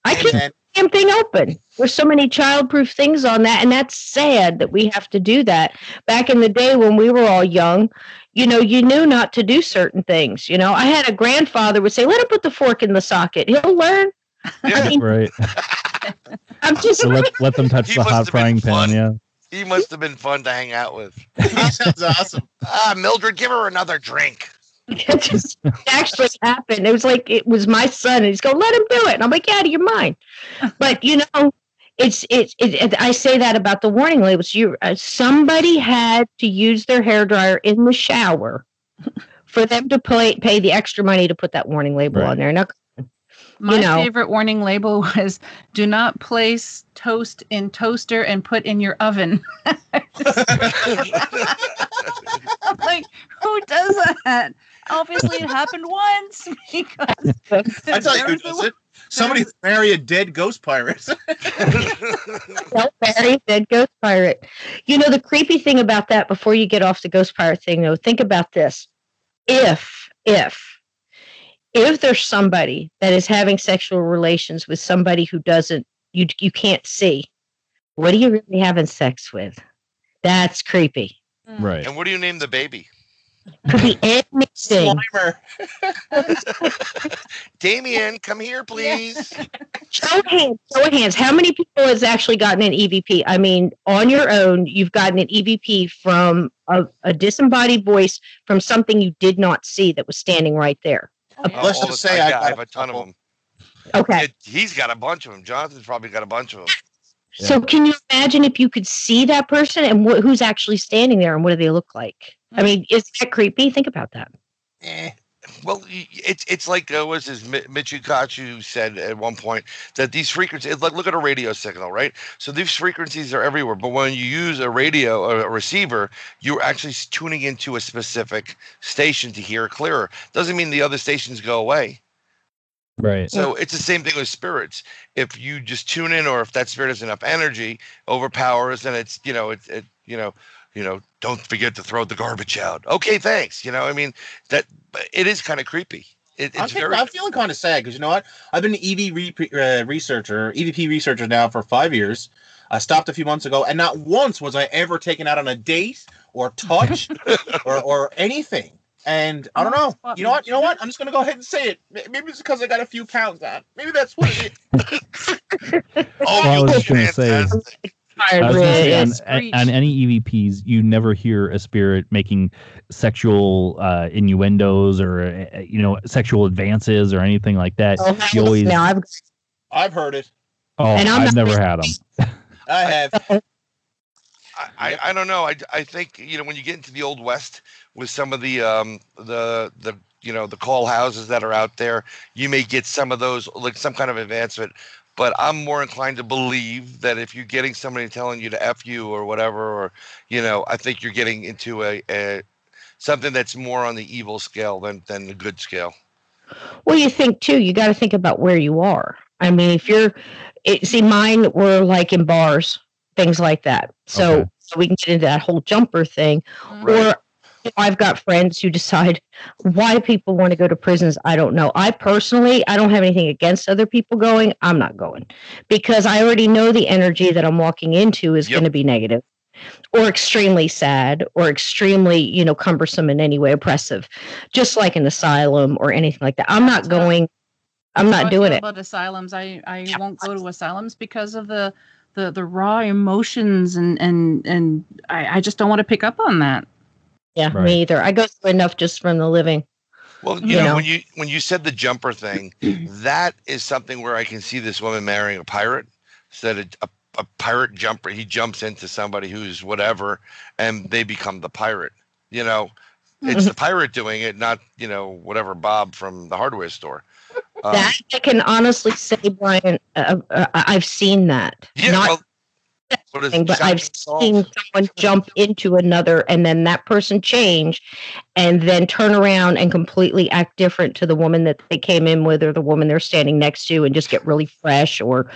I keep and the damn thing open. There's so many childproof things on that, and that's sad that we have to do that. Back in the day when we were all young, you know, you knew not to do certain things. You know, I had a grandfather would say, "Let him put the fork in the socket. He'll learn." I Yeah, mean, Right. I'm just So let let them touch He the hot have been frying fun. pan. Yeah. he must have been fun to hang out with. he sounds awesome. Ah, Mildred, give her another drink. it just actually happened. It was like it was my son, and he's going, "Let him do it," and I'm like, "Out of your mind." But you know, it's it's it, it, I say that about the warning labels. You uh, somebody had to use their hair dryer in the shower for them to pay pay the extra money to put that warning label Right. on there. Now, My know. favorite warning label was do not place toast in toaster and put in your oven. I'm like, who does that? Obviously, it happened once because I tell you who was does it. Somebody marry a dead ghost pirate. Don't marry dead ghost pirate. You know the creepy thing about that. Before you get off the ghost pirate thing, though, think about this: if if if there's somebody that is having sexual relations with somebody who doesn't you you can't see, what are you really having sex with? That's creepy. Mm. Right. and what do you name the baby? Could be anything. Slimer. Damien, come here, please. Show of hands. Show of hands. How many people has actually gotten an EVP? I mean, on your own, you've gotten an EVP from a, a disembodied voice from something you did not see that was standing right there. Oh, yeah. Let's just say yeah, I I got have a a ton of them. Okay. It- he's got a bunch of them. Jonathan's probably got a bunch of them. So can you imagine if you could see that person and wh- who's actually standing there and what do they look like? I mean, is that creepy? Think about that. Eh. Well, it's it's like uh, what's his Mi- Michio Kaku said at one point that these frequencies. It's like look at a radio signal, right? So these frequencies are everywhere, but when you use a radio or a receiver, you're actually tuning into a specific station to hear clearer. Doesn't mean the other stations go away. Right. So it's the same thing with spirits. If you just tune in, or if that spirit has enough energy, overpowers, and it's you know it, it you know you know don't forget to throw the garbage out. Okay, thanks. You know I mean that it is kind of creepy. It, I'm, it's feeling, very I'm feeling kind of sad because you know what? I've been an EV re- uh, researcher, EVP researcher now for five years. I stopped a few months ago, and not once was I ever taken out on a date or touched or, or anything. And I don't know. You know what? You know what? I'm just gonna go ahead and say it. Maybe it's because I got a few pounds on. Maybe that's what it is. oh, Well, I was just gonna say- fantastic. I was gonna say, on, Yes, on any EVPs, you never hear a spirit making sexual uh, innuendos or uh, you know sexual advances or anything like that. Oh, you always, now I've I've heard it. oh, And I'm I've not- never had them. I have. I, I, I don't know. I, I think you know when you get into the old west with some of the um the the you know the call houses that are out there, you may get some of those like some kind of advancement. But I'm more inclined to believe that if you're getting somebody telling you to f you or whatever, or you know, I think you're getting into a, a something that's more on the evil scale than than the good scale. Well, you think too, you got to think about where you are. I mean, if you're, it, see, mine were like in bars, things like that. So, Okay. so we can get into that whole jumper thing. Mhm. Or you know, I've got friends who decide why people want to go to prisons. I don't know. I personally, I don't have anything against other people going. I'm not going because I already know the energy that I'm walking into is Yep. going to be negative or extremely sad or extremely, you know, cumbersome in any way, oppressive, just like an asylum or anything like that. I'm not That's how- going. I'm not doing it. About asylums, I I won't go to asylums because of the the the raw emotions and and and I I just don't want to pick up on that. Yeah, Right. me either. I go through enough just from the living. Well, you You know, know. when you when you said the jumper thing, that is something where I can see this woman marrying a pirate. So that a, a, a pirate jumper, he jumps into somebody who's whatever, and they become the pirate. You know, it's the pirate doing it, not you know whatever Bob from the hardware store. Um, that I can honestly say, Brian, uh, uh, I've seen that. yeah, Not well, what is thing, but I've seen someone jump into another and then that person change and then turn around and completely act different to the woman that they came in with or the woman they're standing next to and just get really fresh or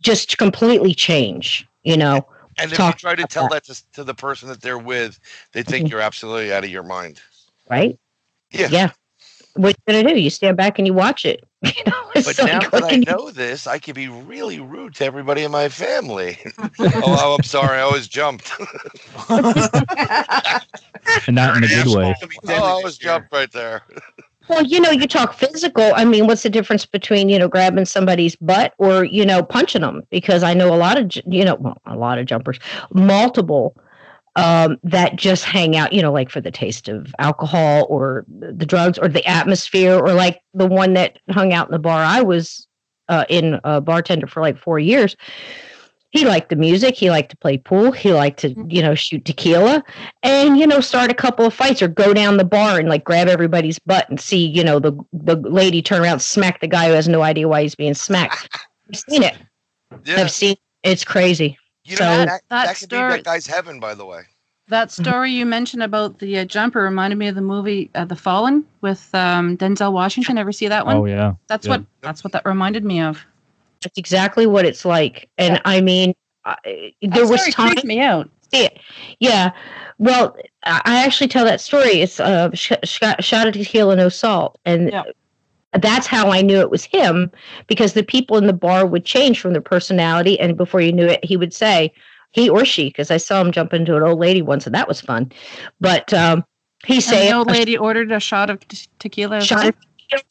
just completely change, you know. And if you try to tell that. that to, to the person that they're with, they think Mhm. you're absolutely out of your mind. right? Yeah. Yeah. What you gonna do? You stand back and you watch it. You know, it's But like, now that I can you- know this, I can be really rude to everybody in my family. oh, oh, I'm sorry. I always jumped. and not in a good way. oh, I always jumped right there. Well, you know, you talk physical. I mean, what's the difference between you know grabbing somebody's butt or you know punching them? Because I know a lot of you know well, a lot of jumpers, multiple um, that just hang out. You know, like for the taste of alcohol or the drugs or the atmosphere, or like the one that hung out in the bar I was uh, in a bartender for like four years. He liked the music. He liked to play pool. He liked to, you know, shoot tequila and you know start a couple of fights or go down the bar and like grab everybody's butt and see you know the the lady turn around smack the guy who has no idea why he's being smacked i've seen it Yeah. i've seen it's crazy You so- know, that, That that, could be story- that guy's heaven, by the way. That story you mentioned about the uh, jumper reminded me of the movie uh, The Fallen with um, Denzel Washington. Ever see that one? Oh yeah. that's yeah. what that's what that reminded me of. that's exactly what it's like and i mean I, That there was story time me out. see it. Yeah. Well, I I actually tell that story. It's uh, sh- sh- shot at tequila, no salt, and Yeah. That's how I knew it was him because the people in the bar would change from their personality, and before you knew it, he would say he or she, because I saw him jump into an old lady once, and that was fun. But um, he said, the old lady ordered a shot of te- tequila. shot of tequila,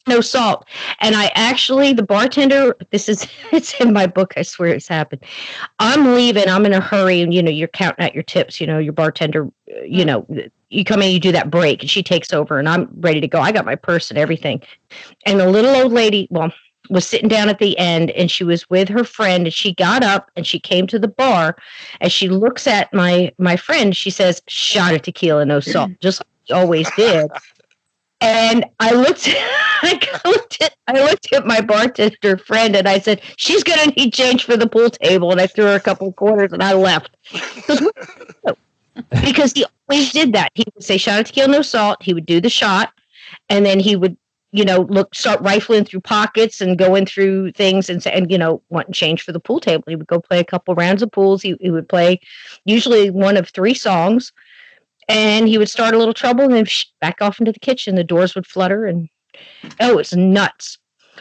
no salt. And I actually, the bartender, this is, it's in my book. I swear it's happened. I'm leaving. I'm in a hurry. And, you know, you're counting out your tips. You know, your bartender, uh, you know, you come in, you do that break, and she takes over, and I'm ready to go. I got my purse and everything. And the little old lady, well, was sitting down at the end and she was with her friend and she got up and she came to the bar and she looks at my my friend she says shot of tequila no salt just like always did and I looked, I looked at, I looked at my bartender friend, and I said, "She's gonna need change for the pool table." And I threw her a couple quarters, and I left. 'Cause Because he always did that. He would say, "Shot of tequila, no salt." He would do the shot, and then he would, you know, look, start rifling through pockets and going through things, and and you know, want change for the pool table. He would go play a couple rounds of pools. He, he would play, usually one of three songs and he would start a little trouble and then sh- back off into the kitchen. The doors would flutter and oh, it's nuts.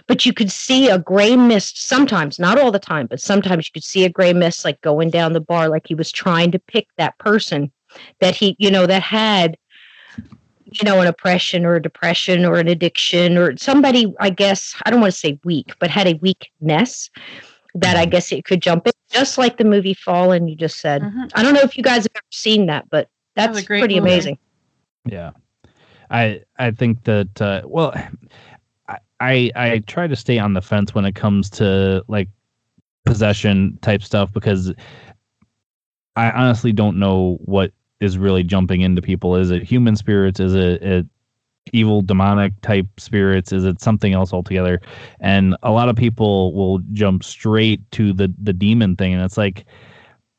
But you could see a gray mist sometimes, not all the time, but sometimes you could see a gray mist like going down the bar, like he was trying to pick that person that he, you know, that had, you know, an oppression or a depression or an addiction or somebody, I guess, I don't want to say weak, but had a weakness that I guess it could jump in, just like the movie Fallen you just said. Mhm. I don't know if you guys have ever seen that, but that's a great pretty movie. amazing. Yeah, I I think that uh, well, I, I I try to stay on the fence when it comes to like possession type stuff because I honestly don't know what is really jumping into people. Is it human spirits? Is it, it evil demonic type spirits? Is it something else altogether? And a lot of people will jump straight to the the demon thing, and it's like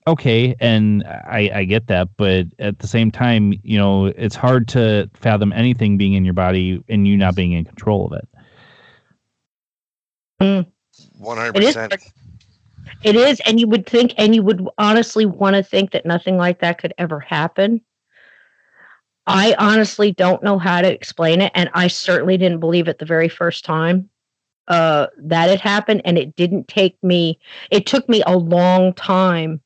okay and I, I get that but at the same time you know it's hard to fathom anything being in your body and you not being in control of it One hundred It is. percent. It is, and you would think, and you would honestly want to think that nothing like that could ever happen. I honestly don't know how to explain it, and I certainly didn't believe it the very first time uh, that it happened. And it didn't take me; it took me a long time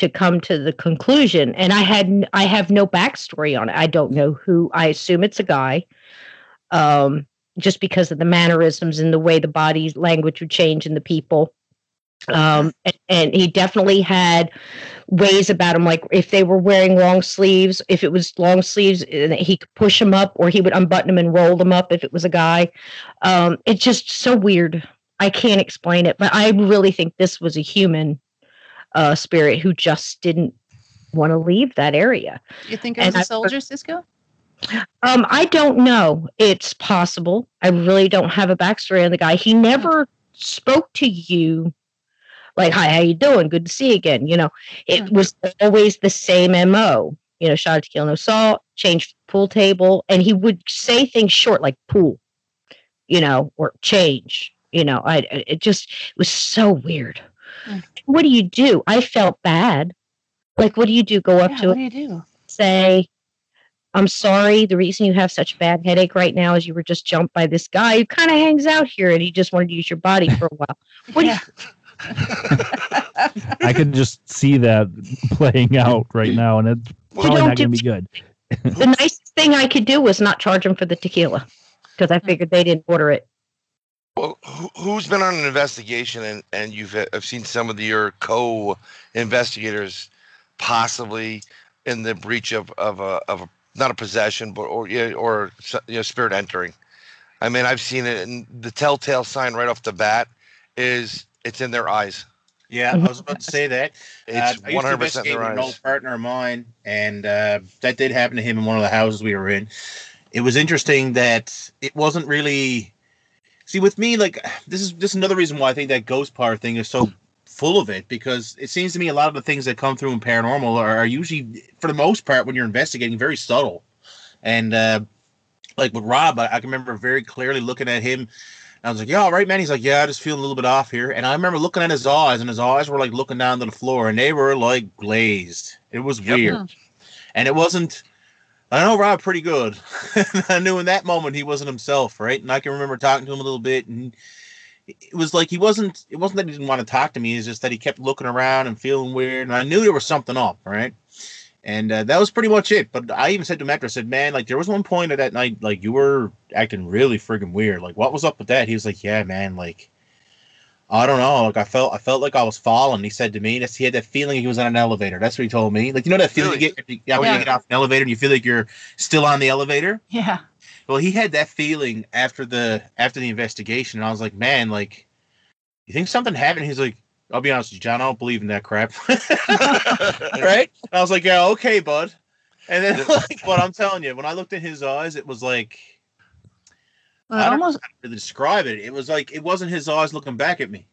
to come to the conclusion. And I had, I have no backstory on it. I don't know who. I assume it's a guy. Um, just because of the mannerisms and the way the body language would change in the people Um, and, and he definitely had ways about him, like if they were wearing long sleeves, if it was long sleeves, he could push them up, or he would unbutton them and roll them up if it was a guy. Um, it's just so weird. I can't explain it, but I really think this was a human uh, spirit who just didn't want to leave that area. You think it And was a I- soldier, Cisco? Um, I don't know. It's possible. I really don't have a backstory on the guy. He never spoke to you like, "Hi, how you doing? Good to see you again." You know, it Hmm. was always the same mo. You know, shot of tequila, no salt, changed pool table, and he would say things short like "pool," you know, or "change." You know, I I- it just was so weird. Hmm. What do you do? I felt bad. Like, what do you do? Go up Yeah, to what it, do you do? say, I'm sorry. The reason you have such a bad headache right now is you were just jumped by this guy who kind of hangs out here and he just wanted to use your body for a while. What do you- I could just see that playing out right now, and it's probably don't going to be good. the nicest thing I could do was not charge him for the tequila because I figured they didn't order it. Well, who, who's been on an investigation and, and you've I've seen some of your co-investigators possibly in the breach of, of a of a not a possession but or yeah or you know, spirit entering. I mean, I've seen it, and the telltale sign right off the bat is it's in their eyes. Yeah, I was about to say that. It's Uh, I used one hundred percent investigate in with their an old partner of mine, and uh, that did happen to him in one of the houses we were in. It was interesting that it wasn't really. See, with me, like this is this another reason why I think that ghost part thing is so full of it because it seems to me a lot of the things that come through in paranormal are, are usually, for the most part, when you're investigating, very subtle. And uh, like with Rob, I, I can remember very clearly looking at him. I was like, "Yeah, all right, man." He's like, "Yeah, I just feel a little bit off here." And I remember looking at his eyes, and his eyes were like looking down to the floor, and they were like glazed. It was Yep. weird, and it wasn't. I know Rob pretty good. I knew in that moment he wasn't himself, right? And I can remember talking to him a little bit, and it was like he wasn't. It wasn't that he didn't want to talk to me. It's just that he kept looking around and feeling weird, and I knew there was something up, right? And uh, that was pretty much it. But I even said to after, I said, "Man, like there was one point of that night, like you were acting really friggin' weird. Like what was up with that?" He was like, "Yeah, man, like." I don't know. Like I felt, I felt like I was falling. He said to me, that's, he had that feeling he was on an elevator. That's what he told me. Like you know that feeling Really? you get, yeah, oh, when Yeah. you get off an elevator and you feel like you're still on the elevator. Yeah. Well, he had that feeling after the after the investigation, and I was like, man, like, you think something happened? He's like, I'll be honest with you, John, I don't believe in that crap. right? And I was like, yeah, okay, bud. And then, like, but I'm telling you, when I looked in his eyes, it was like, Well, I don't- almost really describe it. It was like it wasn't his eyes looking back at me.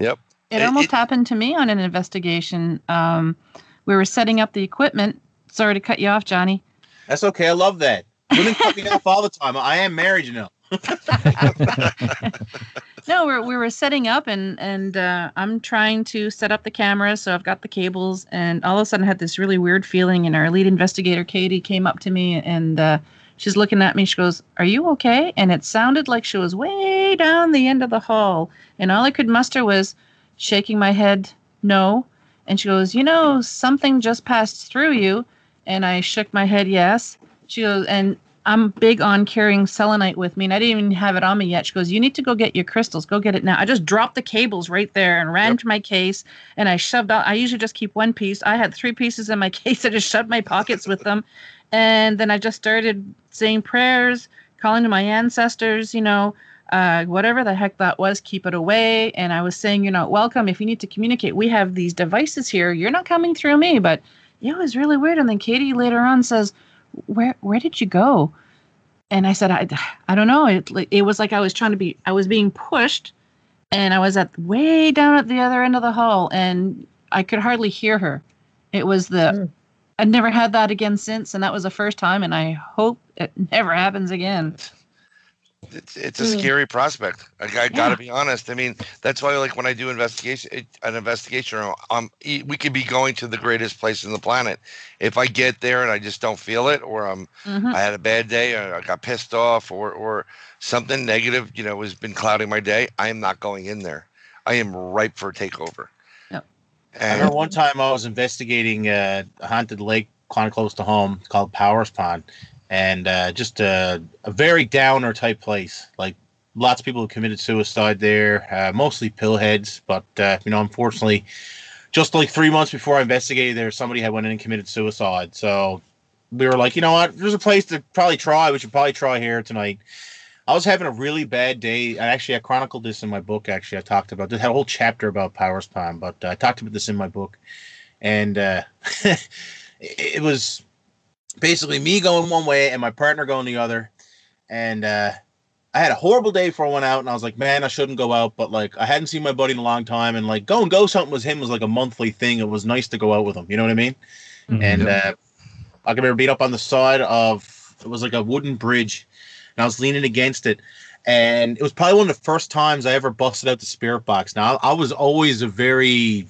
it, It- almost it- happened to me on an investigation. Um, we were setting up the equipment. Sorry to cut you off, Johnny. That's okay. I love that. Women cut me off all the time. I am married, you know. No, we're, we were setting up and and uh, I'm trying to set up the camera, so I've got the cables, and all of a sudden I had this really weird feeling. And our lead investigator Katie came up to me and uh, she's looking at me. She goes, "Are you okay?" And it sounded like she was way down the end of the hall, and all I could muster was shaking my head, no. And she goes, "You know, something just passed through you," and I shook my head, yes. She goes, and I'm big on carrying selenite with me, and I didn't even have it on me yet. She goes, "You need to go get your crystals. Go get it now." I just dropped the cables right there and ran Yep. to my case, and I shoved out. I usually just keep one piece. I had three pieces in my case. I just shoved my pockets with them, and then I just started saying prayers, calling to my ancestors. You know, uh, whatever the heck that was, keep it away. And I was saying, you're not welcome. If you need to communicate, we have these devices here. You're not coming through me, but yeah, it was really weird. And then Katie later on says, "Where where did you go?" And I said, "I I don't know. It it was like I was trying to be I was being pushed, and I was at way down at the other end of the hall, and I could hardly hear her. It was the Mm. I'd never had that again since, and that was the first time, and I hope it never happens again. It's it's a Mm. scary prospect. I, I Yeah. gotta be honest. I mean, that's why like when I do investigation, it, an investigation, um, we could be going to the greatest place in the planet. If I get there and I just don't feel it, or I'm Mhm. I had a bad day, or I got pissed off, or or something negative, you know, has been clouding my day, I am not going in there. I am ripe for a takeover. Yep. I And remember one time I was investigating uh, a haunted lake kind of close to home called Powers Pond, and uh, just a, a very downer type place, like lots of people have committed suicide there, uh, mostly pillheads. But uh, you know, unfortunately, just like three months before I investigated there, somebody had went in and committed suicide. So we were like, you know what? There's a place to probably try. We should probably try here tonight. I was having a really bad day. I actually I chronicled this in my book. Actually, I talked about this had a whole chapter about Powers Pond, but uh, I talked about this in my book, and uh, it was basically me going one way and my partner going the other, and uh, I had a horrible day before I went out, and I was like, man, I shouldn't go out, but like I hadn't seen my buddy in a long time, and like go and go something was him was like a monthly thing. It was nice to go out with him. You know what I mean? Mhm. And uh, I can remember being up on the side of it was like a wooden bridge, and I was leaning against it. And it was probably one of the first times I ever busted out the spirit box. Now I was always a very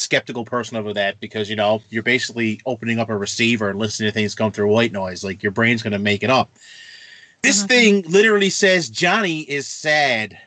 skeptical person over that because you know you're basically opening up a receiver and listening to things come through white noise. Like your brain's gonna make it up. This Mhm. thing literally says Johnny is sad,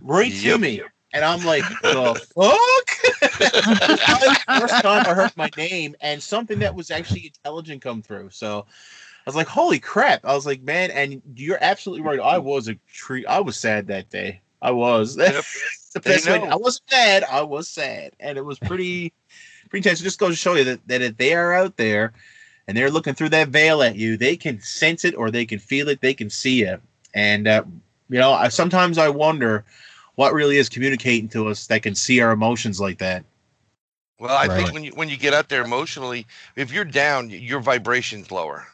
right to me, and I'm like, the fuck. First time I heard my name and something that was actually intelligent come through. So I was like, holy crap. I was like, man, and you're absolutely right. I was a tree. I was sad that day. I was. Yep. the best way. I wasn't mad. I was sad. And it was pretty, pretty intense. It just goes to show you that, that if they are out there and they're looking through that veil at you, they can sense it or they can feel it. They can see it. And, uh, you know, I, sometimes I wonder what really is communicating to us that can see our emotions like that. Well, I Right. think when you when you get out there emotionally, if you're down, your vibration's lower,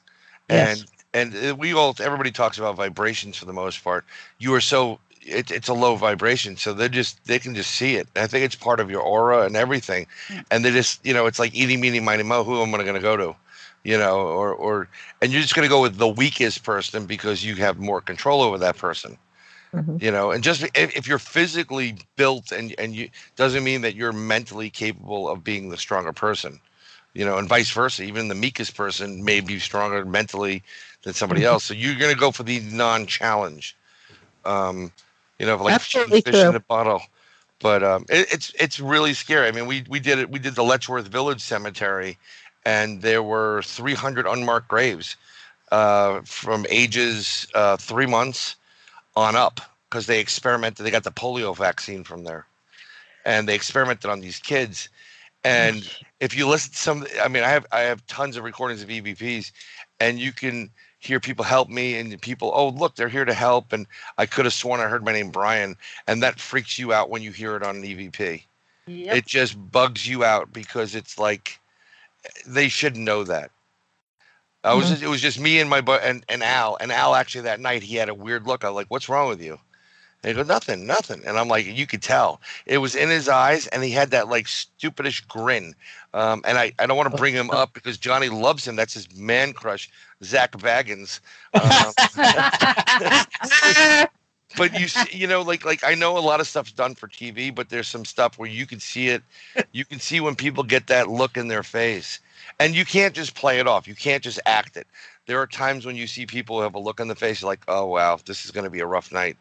Yes. and and uh, we all everybody talks about vibrations for the most part. You are so it, it's a low vibration, so they just they can just see it. I think it's part of your aura and everything, and they just you know it's like eating, meaning, mighty, mo. Who am I going to go to? You know, or or and you're just going to go with the weakest person because you have more control over that person Mhm. you know and just if, if you're physically built and and you doesn't mean that you're mentally capable of being the stronger person you know and vice versa even the meekest person may be stronger mentally than somebody Mhm. else so you're going to go for the non-challenge um you know like Absolutely fish in a bottle but um it, it's it's really scary i mean we we did it we did the letchworth village cemetery and there were 300 unmarked graves uh from ages uh three months on up because they experimented. They got the polio vaccine from there, and they experimented on these kids. And if you listen to some, I mean, I have I have tons of recordings of EVPs, and you can hear people help me and people. Oh, look, they're here to help. And I could have sworn I heard my name Brian, and that freaks you out when you hear it on an EVP. Yep. It just bugs you out because it's like they should know that. I was Mhm. just, it was just me and my bu- and, and Al and Al actually that night he had a weird look. I was like, "What's wrong with you?" And he goes, "Nothing, nothing." And I'm like, "You could tell it was in his eyes, and he had that like stupidish grin." Um, and I, I don't want to bring him up because Johnny loves him. That's his man crush, Zak Bagans. Um, but you see, you know, like like I know a lot of stuff's done for TV, but there's some stuff where you can see it. You can see when people get that look in their face, and you can't just play it off. You can't just act it. There are times when you see people have a look in the face, like, "Oh wow, this is going to be a rough night."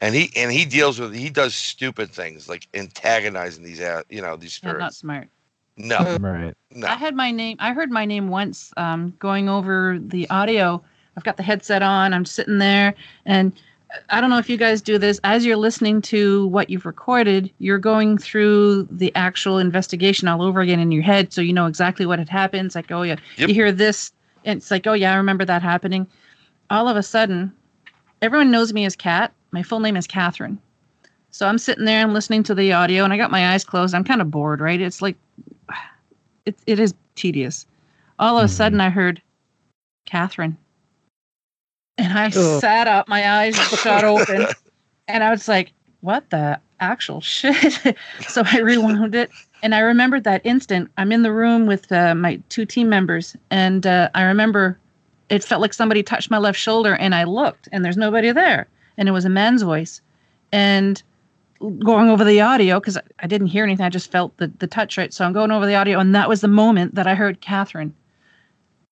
And he and he deals with he does stupid things like antagonizing these uh, you know these Yeah, not smart. No, Right. no. I had my name. I heard my name once um, going over the audio. I've got the headset on. I'm sitting there, and I don't know if you guys do this. As you're listening to what you've recorded, you're going through the actual investigation all over again in your head, so you know exactly what had happened. It's like, oh yeah, Yep. you hear this, and it's like, oh yeah, I remember that happening. All of a sudden, everyone knows me as Kat. My full name is Catherine. So I'm sitting there and listening to the audio, and I got my eyes closed. I'm kind of bored, right? It's like it, it is tedious. All of a Mhm. sudden, I heard Catherine, and I Ugh. sat up, my eyes shut open, and I was like, "What the actual shit?" so I rewound it, and I remembered that instant. I'm in the room with uh, my two team members, and uh, I remember it felt like somebody touched my left shoulder, and I looked, and there's nobody there, and it was a man's voice, and going over the audio because I didn't hear anything. I just felt the, the touch right. So I'm going over the audio, and that was the moment that I heard Catherine.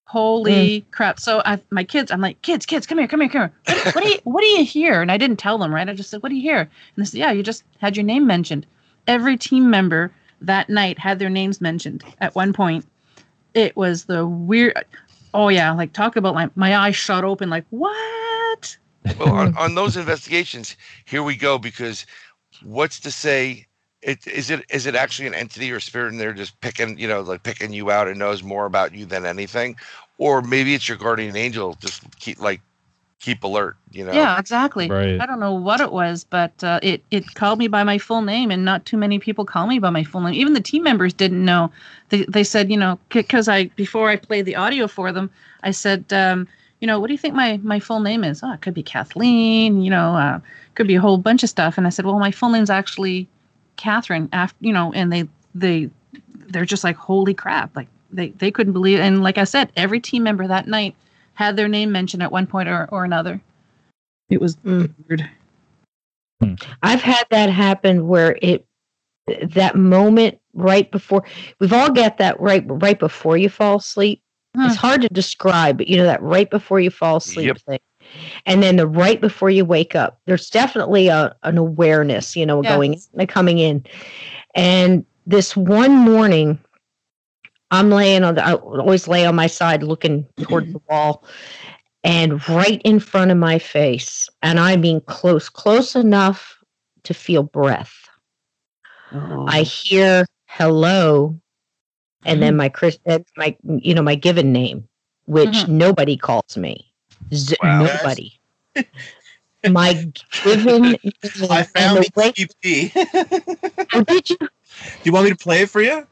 Holy mm. crap! So I, my kids, I'm like, kids, kids, come here, come here, come here. What, what do you, what do you hear? And I didn't tell them, right? I just said, what do you hear? And they said, yeah, you just had your name mentioned. Every team member that night had their names mentioned at one point. It was the weird. Oh yeah, like talk about like my eyes shot open. Like what? Well, on, on those investigations, here we go. Because what's to say? It, is it is it actually an entity or spirit and they're just picking you know like picking you out and knows more about you than anything, or maybe it's your guardian angel just keep like keep alert. You know. Yeah, exactly. Right. I don't know what it was, but uh, it it called me by my full name, and not too many people call me by my full name. Even the team members didn't know. They they said, you know, because I before I played the audio for them, I said, um, you know, what do you think my my full name is? Oh, it could be Kathleen. You know, uh, could be a whole bunch of stuff. And I said, well, my full name's actually Catherine. After you know, and they they they're just like, holy crap! Like they they couldn't believe. It. And like I said, every team member that night had their name mentioned at one point or, or another. It was Mm. weird. I've had that happen where it that moment right before we've all got that right right before you fall asleep. It's hard to describe, but you know that right before you fall asleep Yep. thing. And then the right before you wake up. There's definitely a an awareness, you know, Yeah. going and coming in. And this one morning I'm laying on the I always lay on my side looking toward the wall and right in front of my face and I mean close close enough to feel breath. I hear hello, and then my Chris, my you know my given name, which Mhm. nobody calls me. Z- Wow. nobody. my given name. I found the way, the EP. oh, did you? Do you want me to play it for you?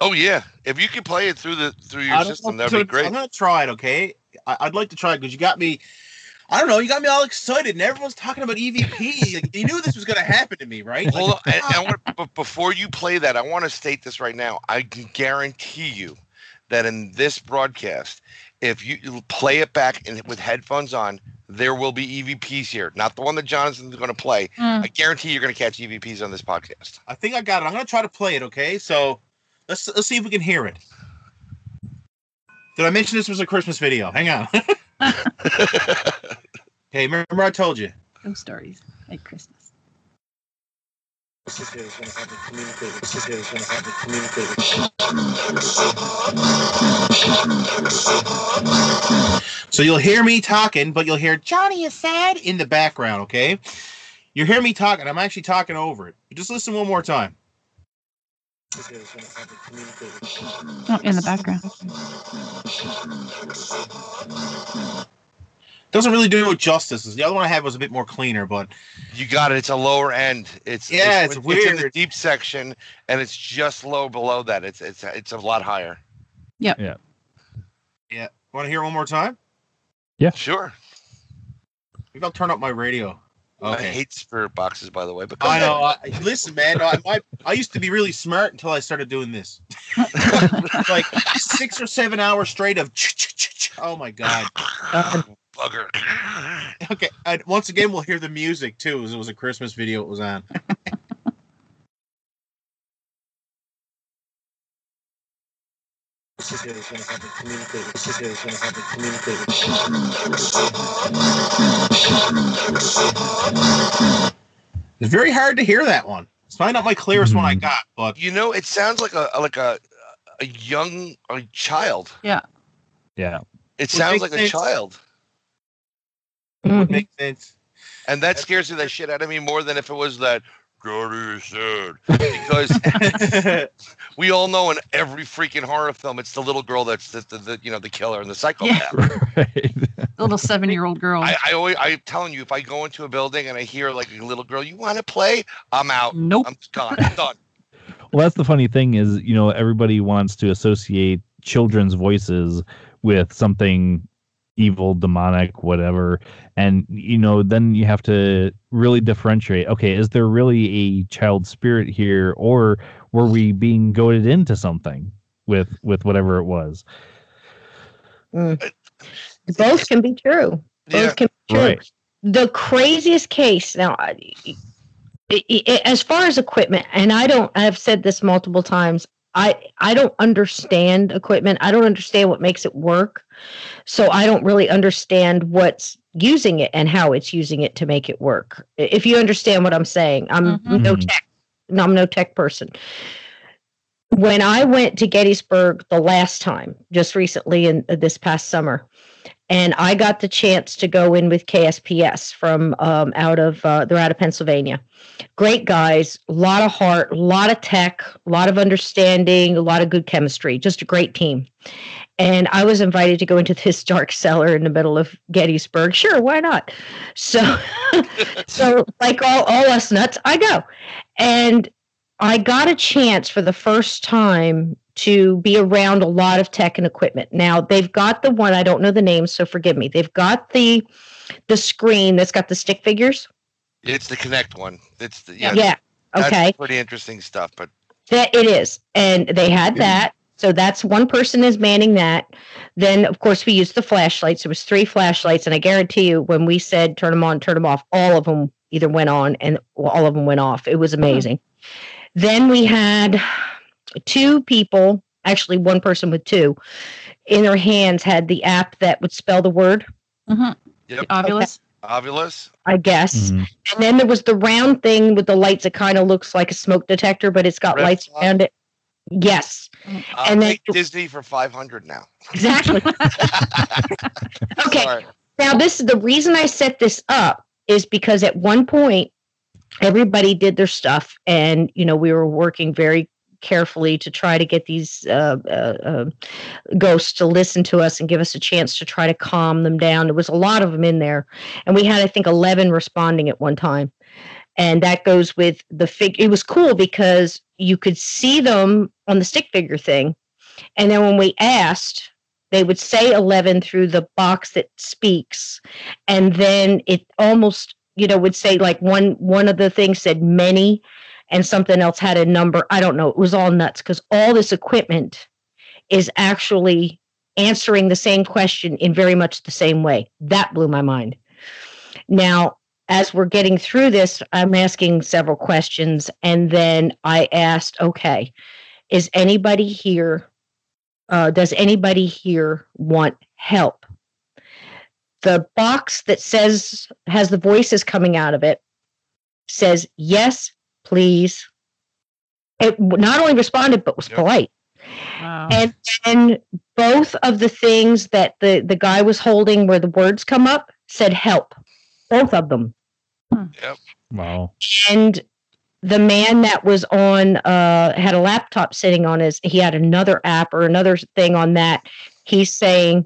Oh yeah, if you can play it through the through your system, that'd so be great. I'm gonna try it. Okay, I, I'd like to try it because you got me. I don't know. You got me all excited, and everyone's talking about EVP. like, you knew this was gonna happen to me, right? Hold on, Like, and, and I ah. want, but before you play that, I want to state this right now. I can guarantee you that in this broadcast, if you you play it back and with headphones on, there will be EVPs here. Not the one that Jonathan's going to play. Mm. I guarantee you're going to catch EVPs on this podcast. I think I got it. I'm gonna try to play it. Okay, so let's let's see if we can hear it. Did I mention this was a Christmas video? Hang on. okay, remember I told you. Ghost stories at Christmas. So you'll hear me talking, but you'll hear Johnny is sad in the background, okay? You hear me talking. I'm actually talking over it. Just listen one more time. Oh, in the background. Doesn't really do it justice. The other one I had was a bit more cleaner, but You got it. It's a lower end. It's Yeah, it's in the weird. deep section, and it's just low below that. It's it's it's a lot higher. yeah. Yeah. Yeah. Want to hear one more time? Yeah. Sure. Maybe I'll turn up my radio. I hate spirit boxes, by the way. But I ahead. know. I, listen, man. I, I, I used to be really smart until I started doing this. like six or seven hours straight of. Ch-ch-ch-ch. Oh my god. Um, Bugger. Okay. And once again, we'll hear the music too. As it was a Christmas video. It was on. It's very hard to hear that one. It's probably not my clearest one I Mhm. got, but You know, it sounds like a like a a young a child. Yeah. Yeah. It sounds makes like a child, it would mm-hmm. make sense. and that scares me the shit out of me more than if it was that. Johnny is sad because we all know in every freaking horror film it's the little girl that's the, the, the you know the killer and the psychopath. right. The little seven year old girl. I, I always I'm telling you if I go into a building and I hear like a little girl, you want to play? I'm out. nope. I'm gone. I'm done. Well, that's the funny thing is, you know, everybody wants to associate children's voices with something evil, demonic, whatever. And, you know, then you have to really differentiate. Okay, is there really a child spirit here or were we being goaded into something with with whatever it was? Mm. Both can be true. Both Yeah. can be true. Right. The craziest case now, I- i- i- as far as equipment, and I don't. I've said this multiple times. I I don't understand equipment. I don't understand what makes it work. So I don't really understand what's using it and how it's using it to make it work. If you understand what I'm saying, I'm Mhm. no Mhm. tech. No, I'm no tech person. When I went to Gettysburg the last time, just recently in uh, this past summer, and I got the chance to go in with KSPS from um, out of uh, they're out of Pennsylvania. Great guys, a lot of heart, a lot of tech, a lot of understanding, a lot of good chemistry. Just a great team. And I was invited to go into this dark cellar in the middle of Gettysburg. Sure, why not? So, so like all all us nuts, I go, and I got a chance for the first time to be around a lot of tech and equipment. Now they've got the one I don't know the name, so forgive me. They've got the the screen that's got the stick figures. It's the Kinect one. It's the yeah. Yeah. that's Okay. pretty interesting stuff. But That it is, and they had that. So that's one person is manning that. Then, of course, we used the flashlights. It was three flashlights, and I guarantee you, when we said turn them on, turn them off, all of them either went on and all of them went off. It was amazing. Then we had two people, actually one person with two, in their hands had the app that would spell the word. Mhm. Yep. Ovilus. Ovilus. I guess. Mhm. And then there was the round thing with the lights that kind of looks like a smoke detector, but it's got Red lights spot? around it. Yes, I'll And then- Disney for five hundred now. exactly. okay. Sorry. Now, this is the reason I set this up is because at one point, everybody did their stuff, and you know we were working very carefully to try to get these uh, uh, uh, ghosts to listen to us and give us a chance to try to calm them down. There was a lot of them in there, and we had I think eleven responding at one time, and that goes with the fig. It was cool because you could see them on the stick figure thing, and then when we asked they would say 11 through the box that speaks. And then it almost you know would say like one one of the things said many and something else had a number. I don't know. It was all nuts because all this equipment is actually answering the same question in very much the same way. That blew my mind. Now as we're getting through this i'm asking several questions and then i asked okay is anybody here uh, does anybody here want help? The box that says has the voices coming out of it says yes, please. It not only responded but was Yep. polite. Wow. And and both of the things that the the guy was holding where the words come up said help. Both of them Yep. Wow. and the man that was on uh had a laptop sitting on his he had another app or another thing on that he's saying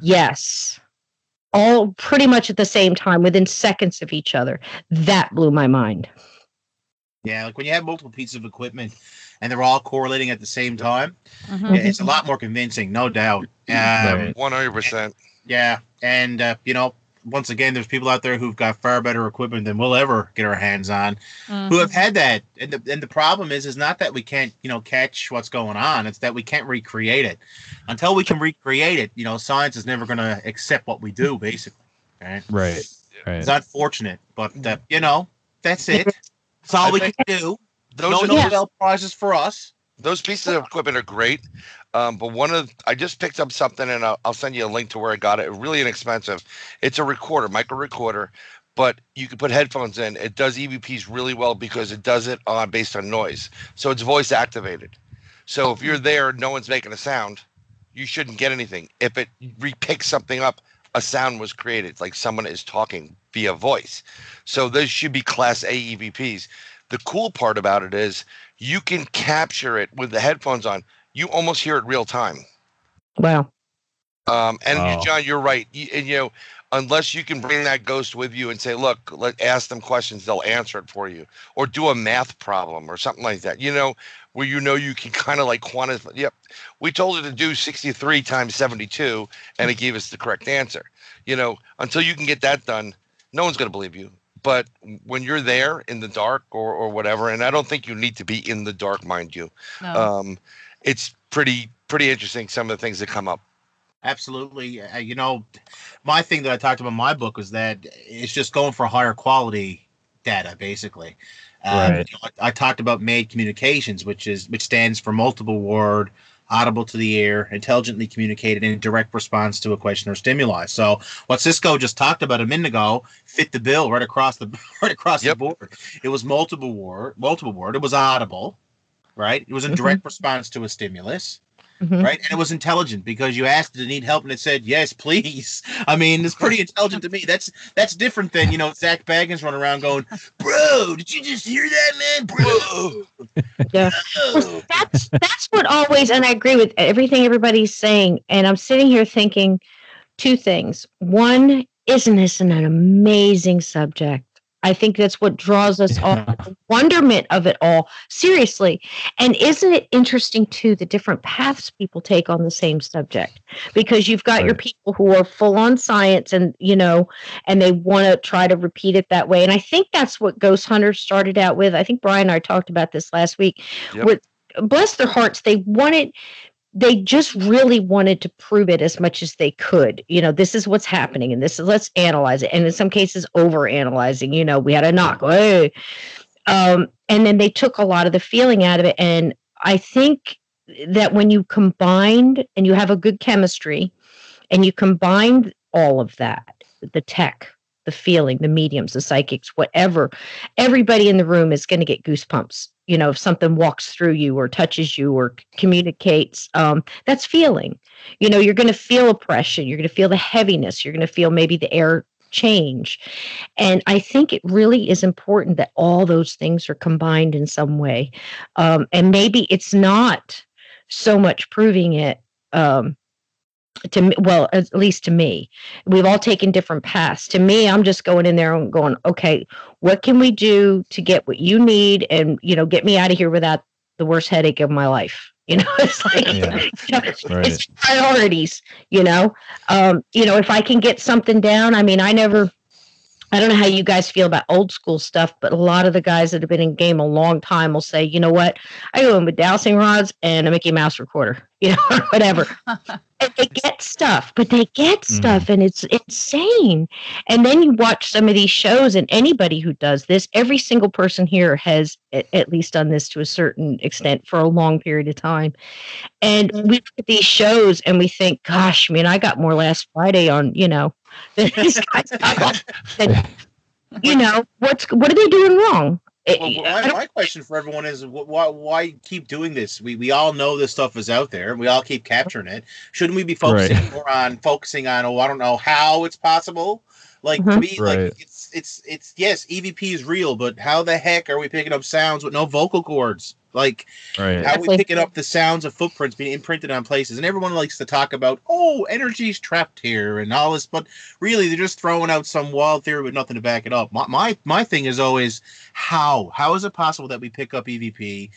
yes all pretty much at the same time within seconds of each other that blew my mind Yeah, like when you have multiple pieces of equipment and they're all correlating at the same time, Mhm. it's a lot more convincing, no doubt. Um, One hundred percent. Yeah, and uh, you know, once again, there's people out there who've got far better equipment than we'll ever get our hands on, who have had that. And the and the problem is, is not that we can't, you know, catch what's going on. It's that we can't recreate it. Until we can recreate it, you know, science is never going to accept what we do, basically. Right? Right. Right. It's unfortunate, but uh, you know, that's it. That's all I we can do. Those no are Yeah. Nobel prizes for us. Those pieces of equipment are great. Um, but one of I just picked up something and I'll, I'll send you a link to where I got it. Really inexpensive. It's a recorder, micro recorder, but you can put headphones in. It does EVPs really well because it does it on based on noise. So it's voice activated. So if you're there, no one's making a sound, you shouldn't get anything. If it repicks something up, a sound was created, like someone is talking via voice. So those should be class A EVPs. The cool part about it is you can capture it with the headphones on. You almost hear it real time. wow Um, and Wow. John, you're right. You, and you know, unless you can bring that ghost with you and say, "Look, let ask them questions, they'll answer it for you," or do a math problem or something like that. You know, where you know you can kind of like quantify. Yep, we told it to do 63 times 72, and it gave us the correct answer. You know, until you can get that done, no one's going to believe you. But when you're there in the dark or or whatever, and I don't think you need to be in the dark, mind you. No. Um, it's pretty pretty interesting some of the things that come up. Absolutely. Uh, you know, my thing that I talked about in my book was that it's just going for higher quality data, basically. Um, Right. you know, I, I talked about MADE communications, which is which stands for multiple word, audible to the ear, intelligently communicated in direct response to a question or stimuli. So what Cisco just talked about a minute ago fit the bill right across the right across Yep. the board. It was multiple word, multiple word. It was audible, right? It was in Mhm. direct response to a stimulus Mhm. right? And it was intelligent because you asked it to need help and it said yes, please. I mean, it's pretty intelligent to me. That's that's different than you know Zak Bagans running around going, "Bro, did you just hear that, man, bro?" Yeah. Bro." That's that's what always and i agree with everything everybody's saying and i'm sitting here thinking two things one isn't this an amazing subject i think that's what draws us all the wonderment of it all seriously. And isn't it interesting too the different paths people take on the same subject? Because you've got your people who are full on science and you know and they want to try to repeat it that way. And i think that's what ghost hunters started out with. I think brian and i talked about this last week. Yep. with bless their hearts they wanted they just really wanted to prove it as much as they could. You know this is what's happening and this is let's analyze it. And in some cases over analyzing you know we had a knock hey. um, and then they took a lot of the feeling out of it. And i think that when you combined and you have a good chemistry and you combine all of that the tech the feeling the mediums the psychics whatever everybody in the room is going to get goosebumps you know if something walks through you or touches you or communicates um, that's feeling. You know you're going to feel oppression you're going to feel the heaviness you're going to feel maybe the air change. And i think it really is important that all those things are combined in some way. Um, and maybe it's not so much proving it um, to me well at least to me we've all taken different paths to me i'm just going in there and going okay what can we do to get what you need and you know get me out of here without the worst headache of my life you know it's like Yeah. you know, Right. it's priorities you know um you know if i can get something down i mean i never I don't know how you guys feel about old school stuff, but a lot of the guys that have been in game a long time will say, you know what, I go in with dowsing rods and a Mickey Mouse recorder, you know, or whatever. and they get stuff, but they get Mhm. stuff and it's insane. And then you watch some of these shows, and anybody who does this, every single person here has at, at least done this to a certain extent for a long period of time. And we look at these shows and we think, gosh, I mean, I got more last Friday on, you know, than these guys got. Then, you know, what's what are they doing wrong? Well, my, my question for everyone is why why keep doing this? We we all know this stuff is out there. We all keep capturing it. Shouldn't we be focusing Right. more on focusing on? Oh, I don't know how it's possible. Like to Mhm. me, Right. like it's it's it's yes, EVP is real, but how the heck are we picking up sounds with no vocal cords? Like Right. how are we Exactly. picking up the sounds of footprints being imprinted on places? And everyone likes to talk about, oh, energy's trapped here and all this, but really they're just throwing out some wild theory with nothing to back it up. My my, my thing is always how how is it possible that we pick up EVP?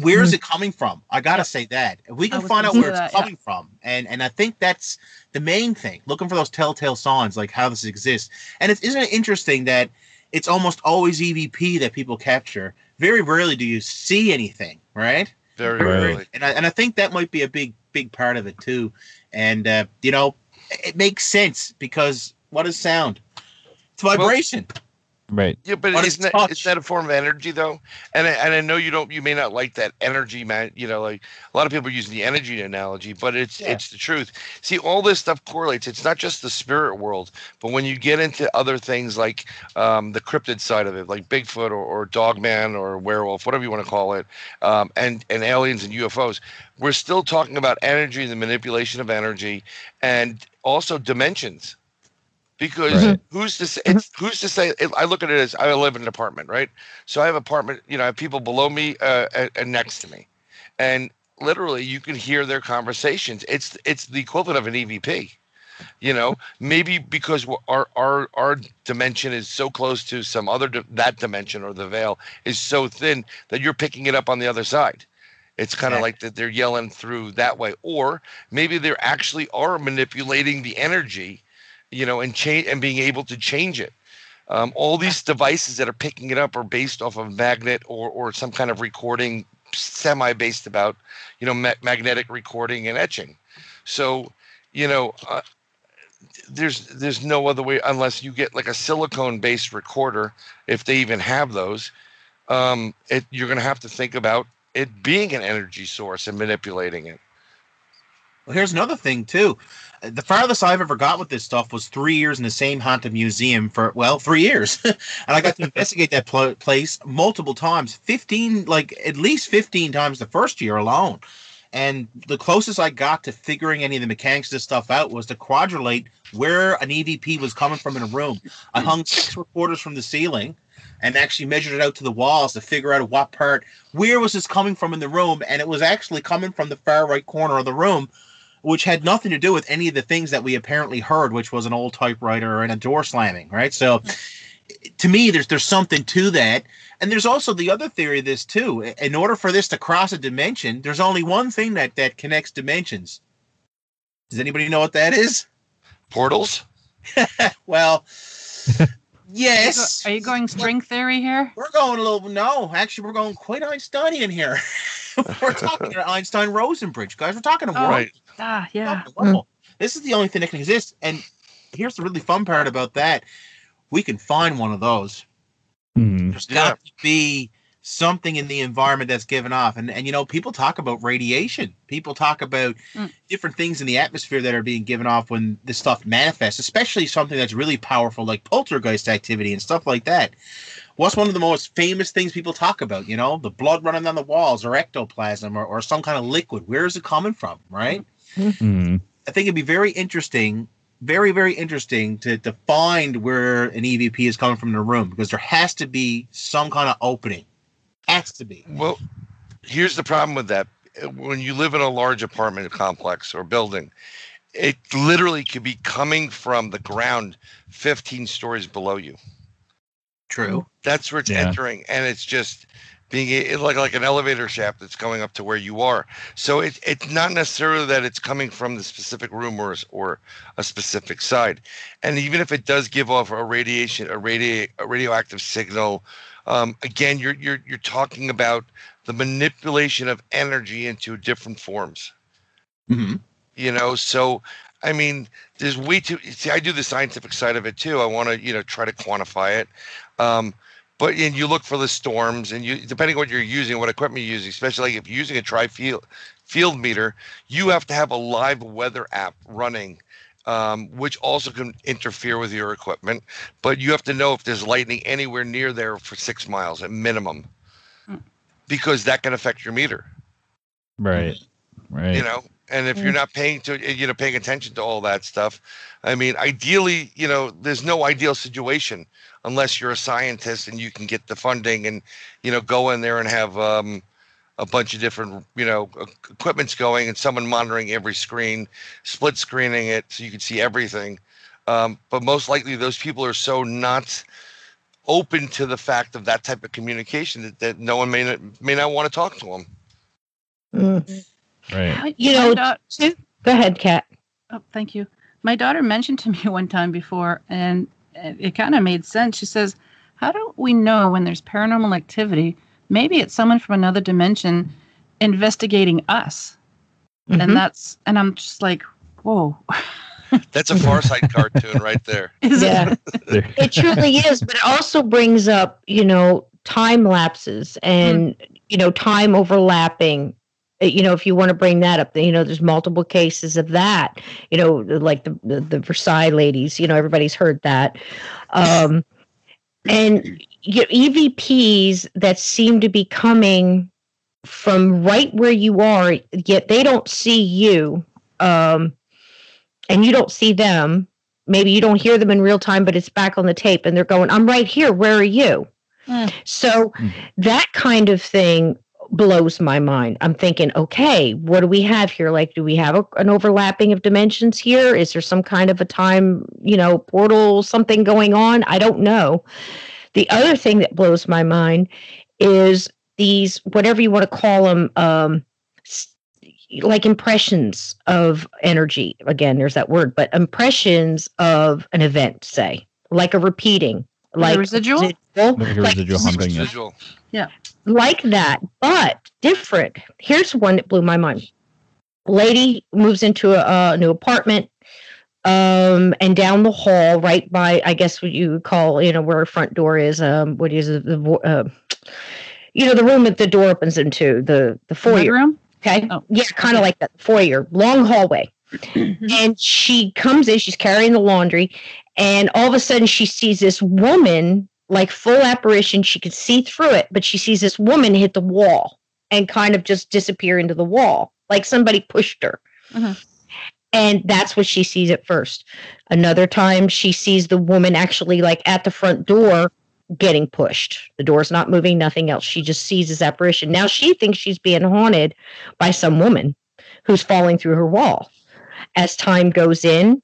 Where is it coming from? I gotta Yeah. say that if we can find out where it's that, yeah. coming from, and and I think that's the main thing. Looking for those telltale signs, like how this exists. And it's isn't it interesting that it's almost always EVP that people capture. Very rarely do you see anything, right? Very Right. rarely. And I, and I think that might be a big big part of it too. And uh, you know, it it makes sense because what is sound? It's vibration. Right. Yeah, but What is isn't that, touch? isn't that a form of energy though? And I, and I know you don't, you may not like that energy, man. You know, like a lot of people are using the energy analogy, but it's Yeah. it's the truth. See, all this stuff correlates. It's not just the spirit world, but when you get into other things like um, the cryptid side of it, like Bigfoot or, or Dogman or werewolf, whatever you want to call it, um, and and aliens and UFOs, we're still talking about energy and the manipulation of energy, and also dimensions because Right. who's to say it's who's to say it, i look at it as i live in an apartment right? So i have apartment you know i have people below me uh, and, and next to me. And literally you can hear their conversations. It's it's the equivalent of an evp you know? Maybe because our our our dimension is so close to some other di- that dimension or the veil is so thin that you're picking it up on the other side. It's kind of like that they're yelling through that way. Or maybe they actually are manipulating the energy you know and change and being able to change it. Um, all these devices that are picking it up are based off of magnet or or some kind of recording semi based about you know ma- magnetic recording and etching. So you know uh, there's there's no other way unless you get like a silicone based recorder if they even have those um it, you're going to have to think about it being an energy source and manipulating it. Well, here's another thing too. The farthest I've ever got with this stuff was three years in the same haunted museum for well, three years, and I got to investigate that pl- place multiple times. Fifteen, like at least fifteen times the first year alone. And the closest I got to figuring any of the mechanics of this stuff out was to quadrillate where an EVP was coming from in a room. I hung six recorders from the ceiling and actually measured it out to the walls to figure out what part, where was this coming from in the room. And it was actually coming from the far right corner of the room, which had nothing to do with any of the things that we apparently heard, which was an old typewriter and a door slamming, right? So hmm. to me, there's there's something to that. And there's also the other theory of this too. In order for this to cross a dimension, there's only one thing that that connects dimensions. Does anybody know what that is? Portals? well, yes. Are you going string theory here? We're going a little no, actually we're going quite Einsteinian here. we're talking to Einstein Rosen bridge, guys. We're talking to Oh, Right. Ah, yeah. Wow. This is the only thing that can exist. And here's the really fun part about that. We can find one of those. Mhm. There's got to be something in the environment that's given off. And and you know, people talk about radiation. People talk about Mm. different things in the atmosphere that are being given off when this stuff manifests, especially something that's really powerful like poltergeist activity and stuff like that. What's one of the most famous things people talk about? You know, the blood running down the walls or ectoplasm or, or some kind of liquid. Where is it coming from? Right? Mhm. I think it'd be very interesting, very, very interesting to, to find where an EVP is coming from in the room because there has to be some kind of opening. Has to be. Well, here's the problem with that. When you live in a large apartment complex or building, it literally could be coming from the ground 15 stories below you. True. That's where it's Yeah. entering, and it's just being it, like like an elevator shaft that's going up to where you are. So it, it's not necessarily that it's coming from the specific room or or a specific side, and even if it does give off a radiation, a radio a radioactive signal, um, again you're you're you're talking about the manipulation of energy into different forms hmm you know so i mean there's way too see i do the scientific side of it too i want to you know try to quantify it um but and you look for the storms and you depending on what you're using what equipment you're using especially like if you're using a TriField field meter you have to have a live weather app running um, which also can interfere with your equipment but you have to know if there's lightning anywhere near there for six miles at minimum Hmm. because that can affect your meter Right. Right. you know and if you're not paying to you know paying attention to all that stuff i mean ideally you know there's no ideal situation unless you're a scientist and you can get the funding and you know go in there and have um, a bunch of different you know equipments going and someone monitoring every screen split screening it so you can see everything um, but most likely those people are so not open to the fact of that type of communication that, that no one may not, may not want to talk to them Mm. Right. You know, daugh- too- Go ahead, Kat. Oh, thank you. My daughter mentioned to me one time before, and it, it kind of made sense. She says, How do we know when there's paranormal activity? Maybe it's someone from another dimension investigating us. Mhm. And that's, and I'm just like, Whoa. that's a far side cartoon right there Is Yeah. it? There- it truly is but it also brings up you know time lapses and you know time overlapping you know if you want to bring that up you know there's multiple cases of that you know like the the, the versailles ladies you know everybody's heard that um and your evps that seem to be coming from right where you are yet they don't see you um and you don't see them maybe you don't hear them in real time but it's back on the tape and they're going i'm right here where are you Mm. so Mm. that kind of thing blows my mind. I'm thinking okay what do we have here? Like do we have a, an overlapping of dimensions here? Is there some kind of a time you know portal something going on? I don't know. The other thing that blows my mind is these whatever you want to call them um like impressions of energy. Again there's that word but impressions of an event say like a repeating Like like residual? residual, Like like- residual humping. yeah. Like that, but different. Here's one that blew my mind. Lady moves into a, a new apartment, um, and down the hall, right by, I guess what you would call, you know, where her front door is. Um, what is it? The, uh, you know, the room that the door opens into the the foyer. Bedroom? Okay. Oh, yeah, kind of like that. Foyer, long hallway. and she comes in, she's carrying the laundry, and all of a sudden she sees this woman, like full apparition. She could see through it, but she sees this woman hit the wall and kind of just disappear into the wall. like somebody pushed her. Mhm. And that's what she sees at first. Another time, she sees the woman actually like at the front door getting pushed. The door's not moving, nothing else. She just sees this apparition. Now she thinks she's being haunted by some woman who's falling through her wall. As time goes in,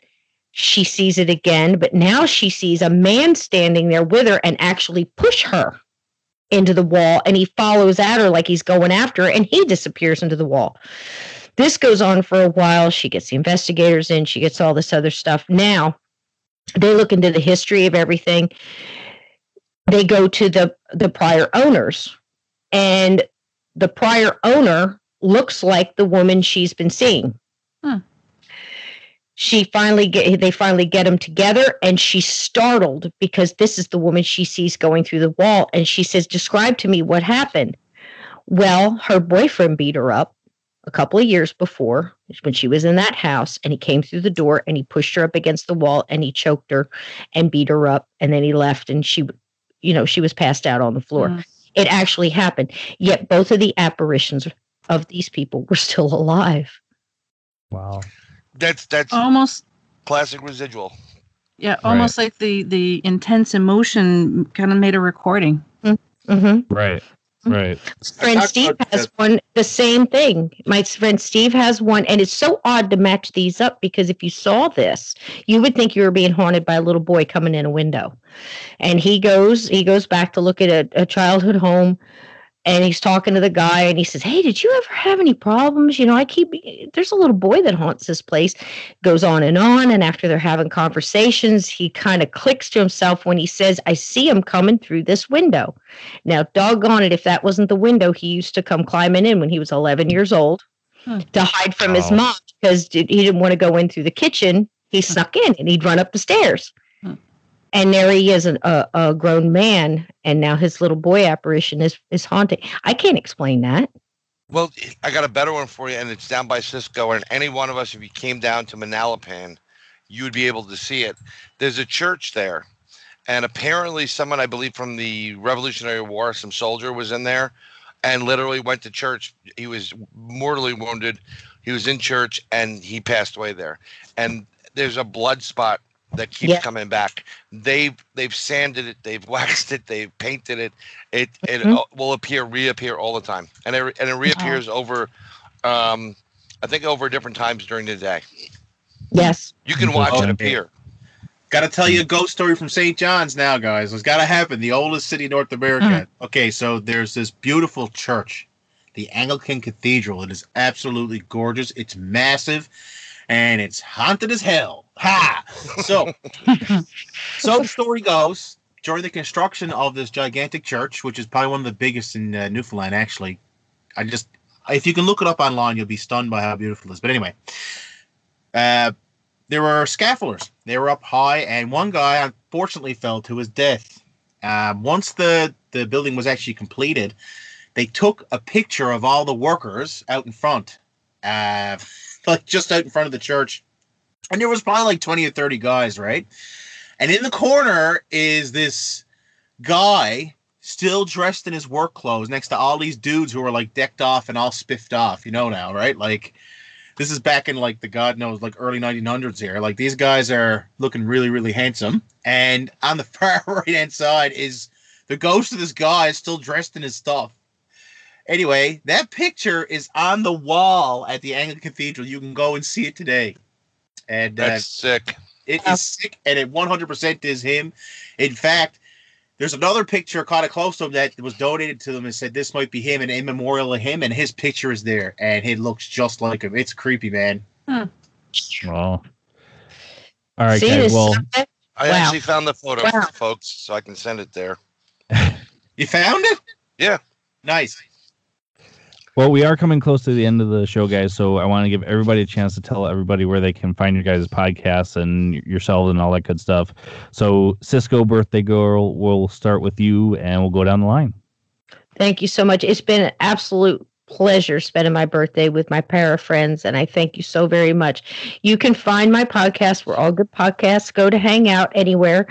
she sees it again, but now she sees a man standing there with her and actually push her into the wall. And he follows at her like he's going after her and he disappears into the wall. This goes on for a while. She gets the investigators in, she gets all this other stuff. Now they look into the history of everything. They go to the the prior owners, and the prior owner looks like the woman she's been seeing. Hmm. She finally get they finally get them together, and she's startled because this is the woman she sees going through the wall, and she says, "Describe to me what happened." Well, her boyfriend beat her up a couple of years before when she was in that house and he came through the door and he pushed her up against the wall and he choked her and beat her up and then he left and she you know she was passed out on the floor Mm. it actually happened yet both of the apparitions of these people were still alive Wow. That's that's Almost classic residual. yeah, almost like the the intense emotion kind of made a recording. hmm Right. Right. friend Steve has that- one the same thing. My friend Steve has one, and it's so odd to match these up because if you saw this, you would think you were being haunted by a little boy coming in a window. And he goes, he goes back to look at a, a childhood home, and he's talking to the guy, and he says, "Hey, did you ever have any problems? You know, I keep there's a little boy that haunts this place." Goes on and on, and after they're having conversations, he kind of clicks to himself when he says, "I see him coming through this window." Now, doggone it, if that wasn't the window he used to come climbing in when he was 11 years old Hmm. to hide from his mom because he didn't want to go in through the kitchen. He snuck in and he'd run up the stairs. And there he is, a, a grown man, and now his little boy apparition is is haunting. I can't explain that. Well, I got a better one for you, and it's down by Cisco. And any one of us, if you came down to Manalapan, you would be able to see it. There's a church there, and apparently, someone I believe from the Revolutionary War, some soldier was in there, and literally went to church. He was mortally wounded. He was in church, and he passed away there. And there's a blood spot that keeps Yeah. coming back. They've they've sanded it, they've waxed it, they've painted it. It it Mhm. uh, will appear, reappear all the time, and it and it reappears over, um, I think over different times during the day. Yes. You can watch Okay. it appear. Got to tell you a ghost story from St. John's now, guys. It's got to happen. The oldest city in North America. Okay, so there's this beautiful church, the Anglican Cathedral. It is absolutely gorgeous. It's massive, and it's haunted as hell. Ha! So, so the story goes during the construction of this gigantic church, which is probably one of the biggest in uh, Newfoundland. Actually, I just if you can look it up online, you'll be stunned by how beautiful it is. But anyway, uh, there were scaffolders. They were up high, and one guy unfortunately fell to his death. Um, once the the building was actually completed, they took a picture of all the workers out in front, uh, like just out in front of the church, and there was probably like twenty or thirty guys, right? And in the corner is this guy still dressed in his work clothes next to all these dudes who are like decked off and all spiffed off, you know now, right? Like this is back in like the god knows like early 1900s here like these guys are looking really really handsome. And on the far right hand side is the ghost of this guy is still dressed in his stuff. Anyway that picture is on the wall at the anglican cathedral. You can go and see it today and uh, That's sick. it is sick, and it 100% is him. In fact, there's another picture kind of close to him that was donated to them and said this might be him, and in memorial of him, and his picture is there, and it looks just like him. It's creepy, man. Well. All right, See guys. Well, subject? I Wow. actually found the photo, Wow. folks, so I can send it there. You found it? Yeah. Nice. Well, we are coming close to the end of the show, guys. So I want to give everybody a chance to tell everybody where they can find your guys' podcasts and yourselves and all that good stuff. So, Cisco Birthday Girl, we'll start with you and we'll go down the line. Thank you so much. It's been an absolute pleasure spending my birthday with my pair of friends, and I thank you so very much. You can find my podcast where all good podcasts go to hang out anywhere,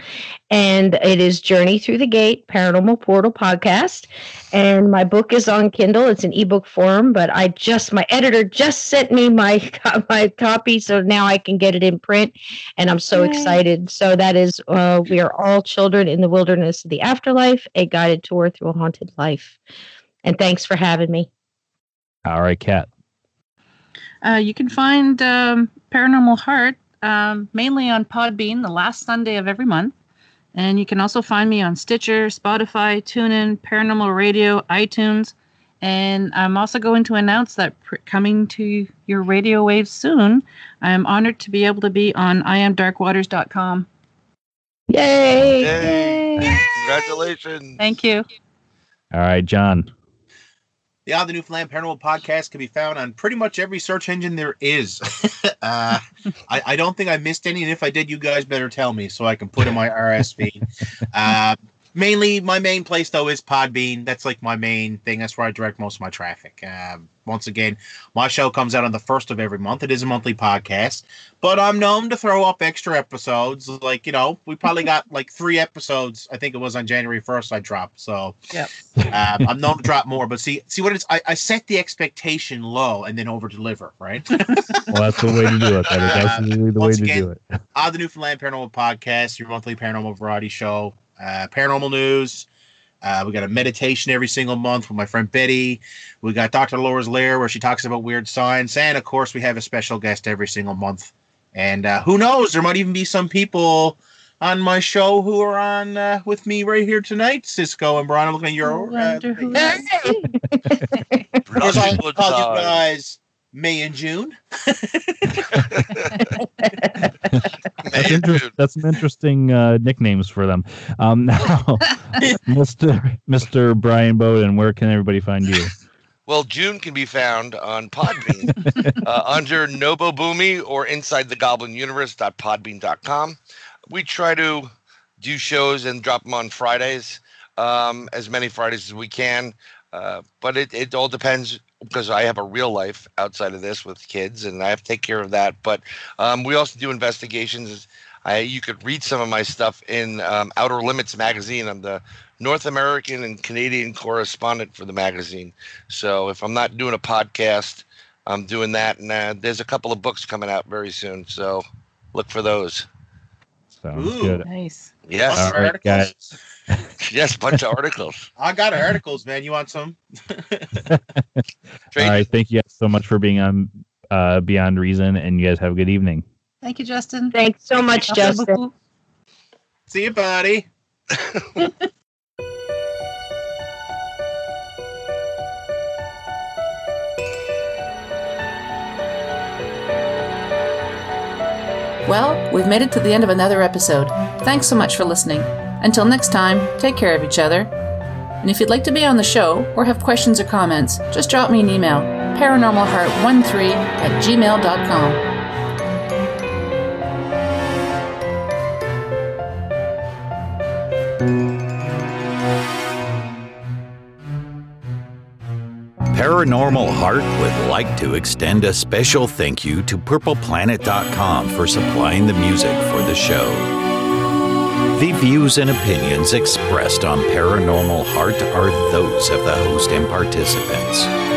and it is Journey Through the Gate Paranormal Portal Podcast. And my book is on Kindle. It's an ebook form, but I just my editor just sent me my my copy, so now I can get it in print, and I'm so Yay. excited. So that is, uh, we are all children in the wilderness of the afterlife, a guided tour through a haunted life. And thanks for having me. All right, Kat. Uh, you can find um, Paranormal Heart um, mainly on Podbean the last Sunday of every month. And you can also find me on Stitcher, Spotify, TuneIn, Paranormal Radio, iTunes. And I'm also going to announce that pr- coming to your radio waves soon, I'm honored to be able to be on iamdarkwaters.com. Yay! Yay. Congratulations. Thank you. All right, John. The Odd the Newfoundland Paranormal Podcast can be found on pretty much every search engine there is. uh, I, I don't think I missed any, and if I did, you guys better tell me so I can put in my RSS feed. Uh, mainly, my main place though is Podbean. That's like my main thing. That's where I direct most of my traffic. Uh, once again, my show comes out on the first of every month. It is a monthly podcast, but I'm known to throw up extra episodes. Like you know, we probably got like three episodes. I think it was on January first. I dropped so. Yep. Um, I'm known to drop more, but see, see what it's. I, I set the expectation low and then over deliver, right? Well, that's the way to do it. That is absolutely the way to again, do it. Odd the Newfoundland Paranormal Podcast, your monthly paranormal variety show, uh, paranormal news. Uh, we got a meditation every single month with my friend Betty. We got Dr. Laura's Lair where she talks about weird science, and of course, we have a special guest every single month. And uh, who knows, there might even be some people on my show who are on uh, with me right here tonight. Cisco and Brian, I'm looking at your. Uh, Wonder who- of course, I'll call you sign. guys May and June. That's, Man, inter- dude. that's some interesting uh, nicknames for them. Um, now, Mr. Mr. Brian Bowden, where can everybody find you? Well, June can be found on Podbean uh, under Nobo Boomy or inside the Goblin Universe.podbean.com. We try to do shows and drop them on Fridays, um, as many Fridays as we can. Uh, but it, it all depends because I have a real life outside of this with kids and I have to take care of that. But um, we also do investigations. I, you could read some of my stuff in um, Outer Limits magazine. I'm the North American and Canadian correspondent for the magazine. So if I'm not doing a podcast, I'm doing that. And uh, there's a couple of books coming out very soon. So look for those. Sounds Ooh. good. Nice. Yes. All right, guys. Yes. Bunch of articles. I got articles, man. You want some? All right. Thank you guys so much for being on uh, Beyond Reason, and you guys have a good evening. Thank you, Justin. Thanks so much, Justin. See you, buddy. Well, we've made it to the end of another episode. Thanks so much for listening. Until next time, take care of each other. And if you'd like to be on the show or have questions or comments, just drop me an email paranormalheart13 at gmail.com. Paranormal Heart would like to extend a special thank you to PurplePlanet.com for supplying the music for the show. The views and opinions expressed on Paranormal Heart are those of the host and participants.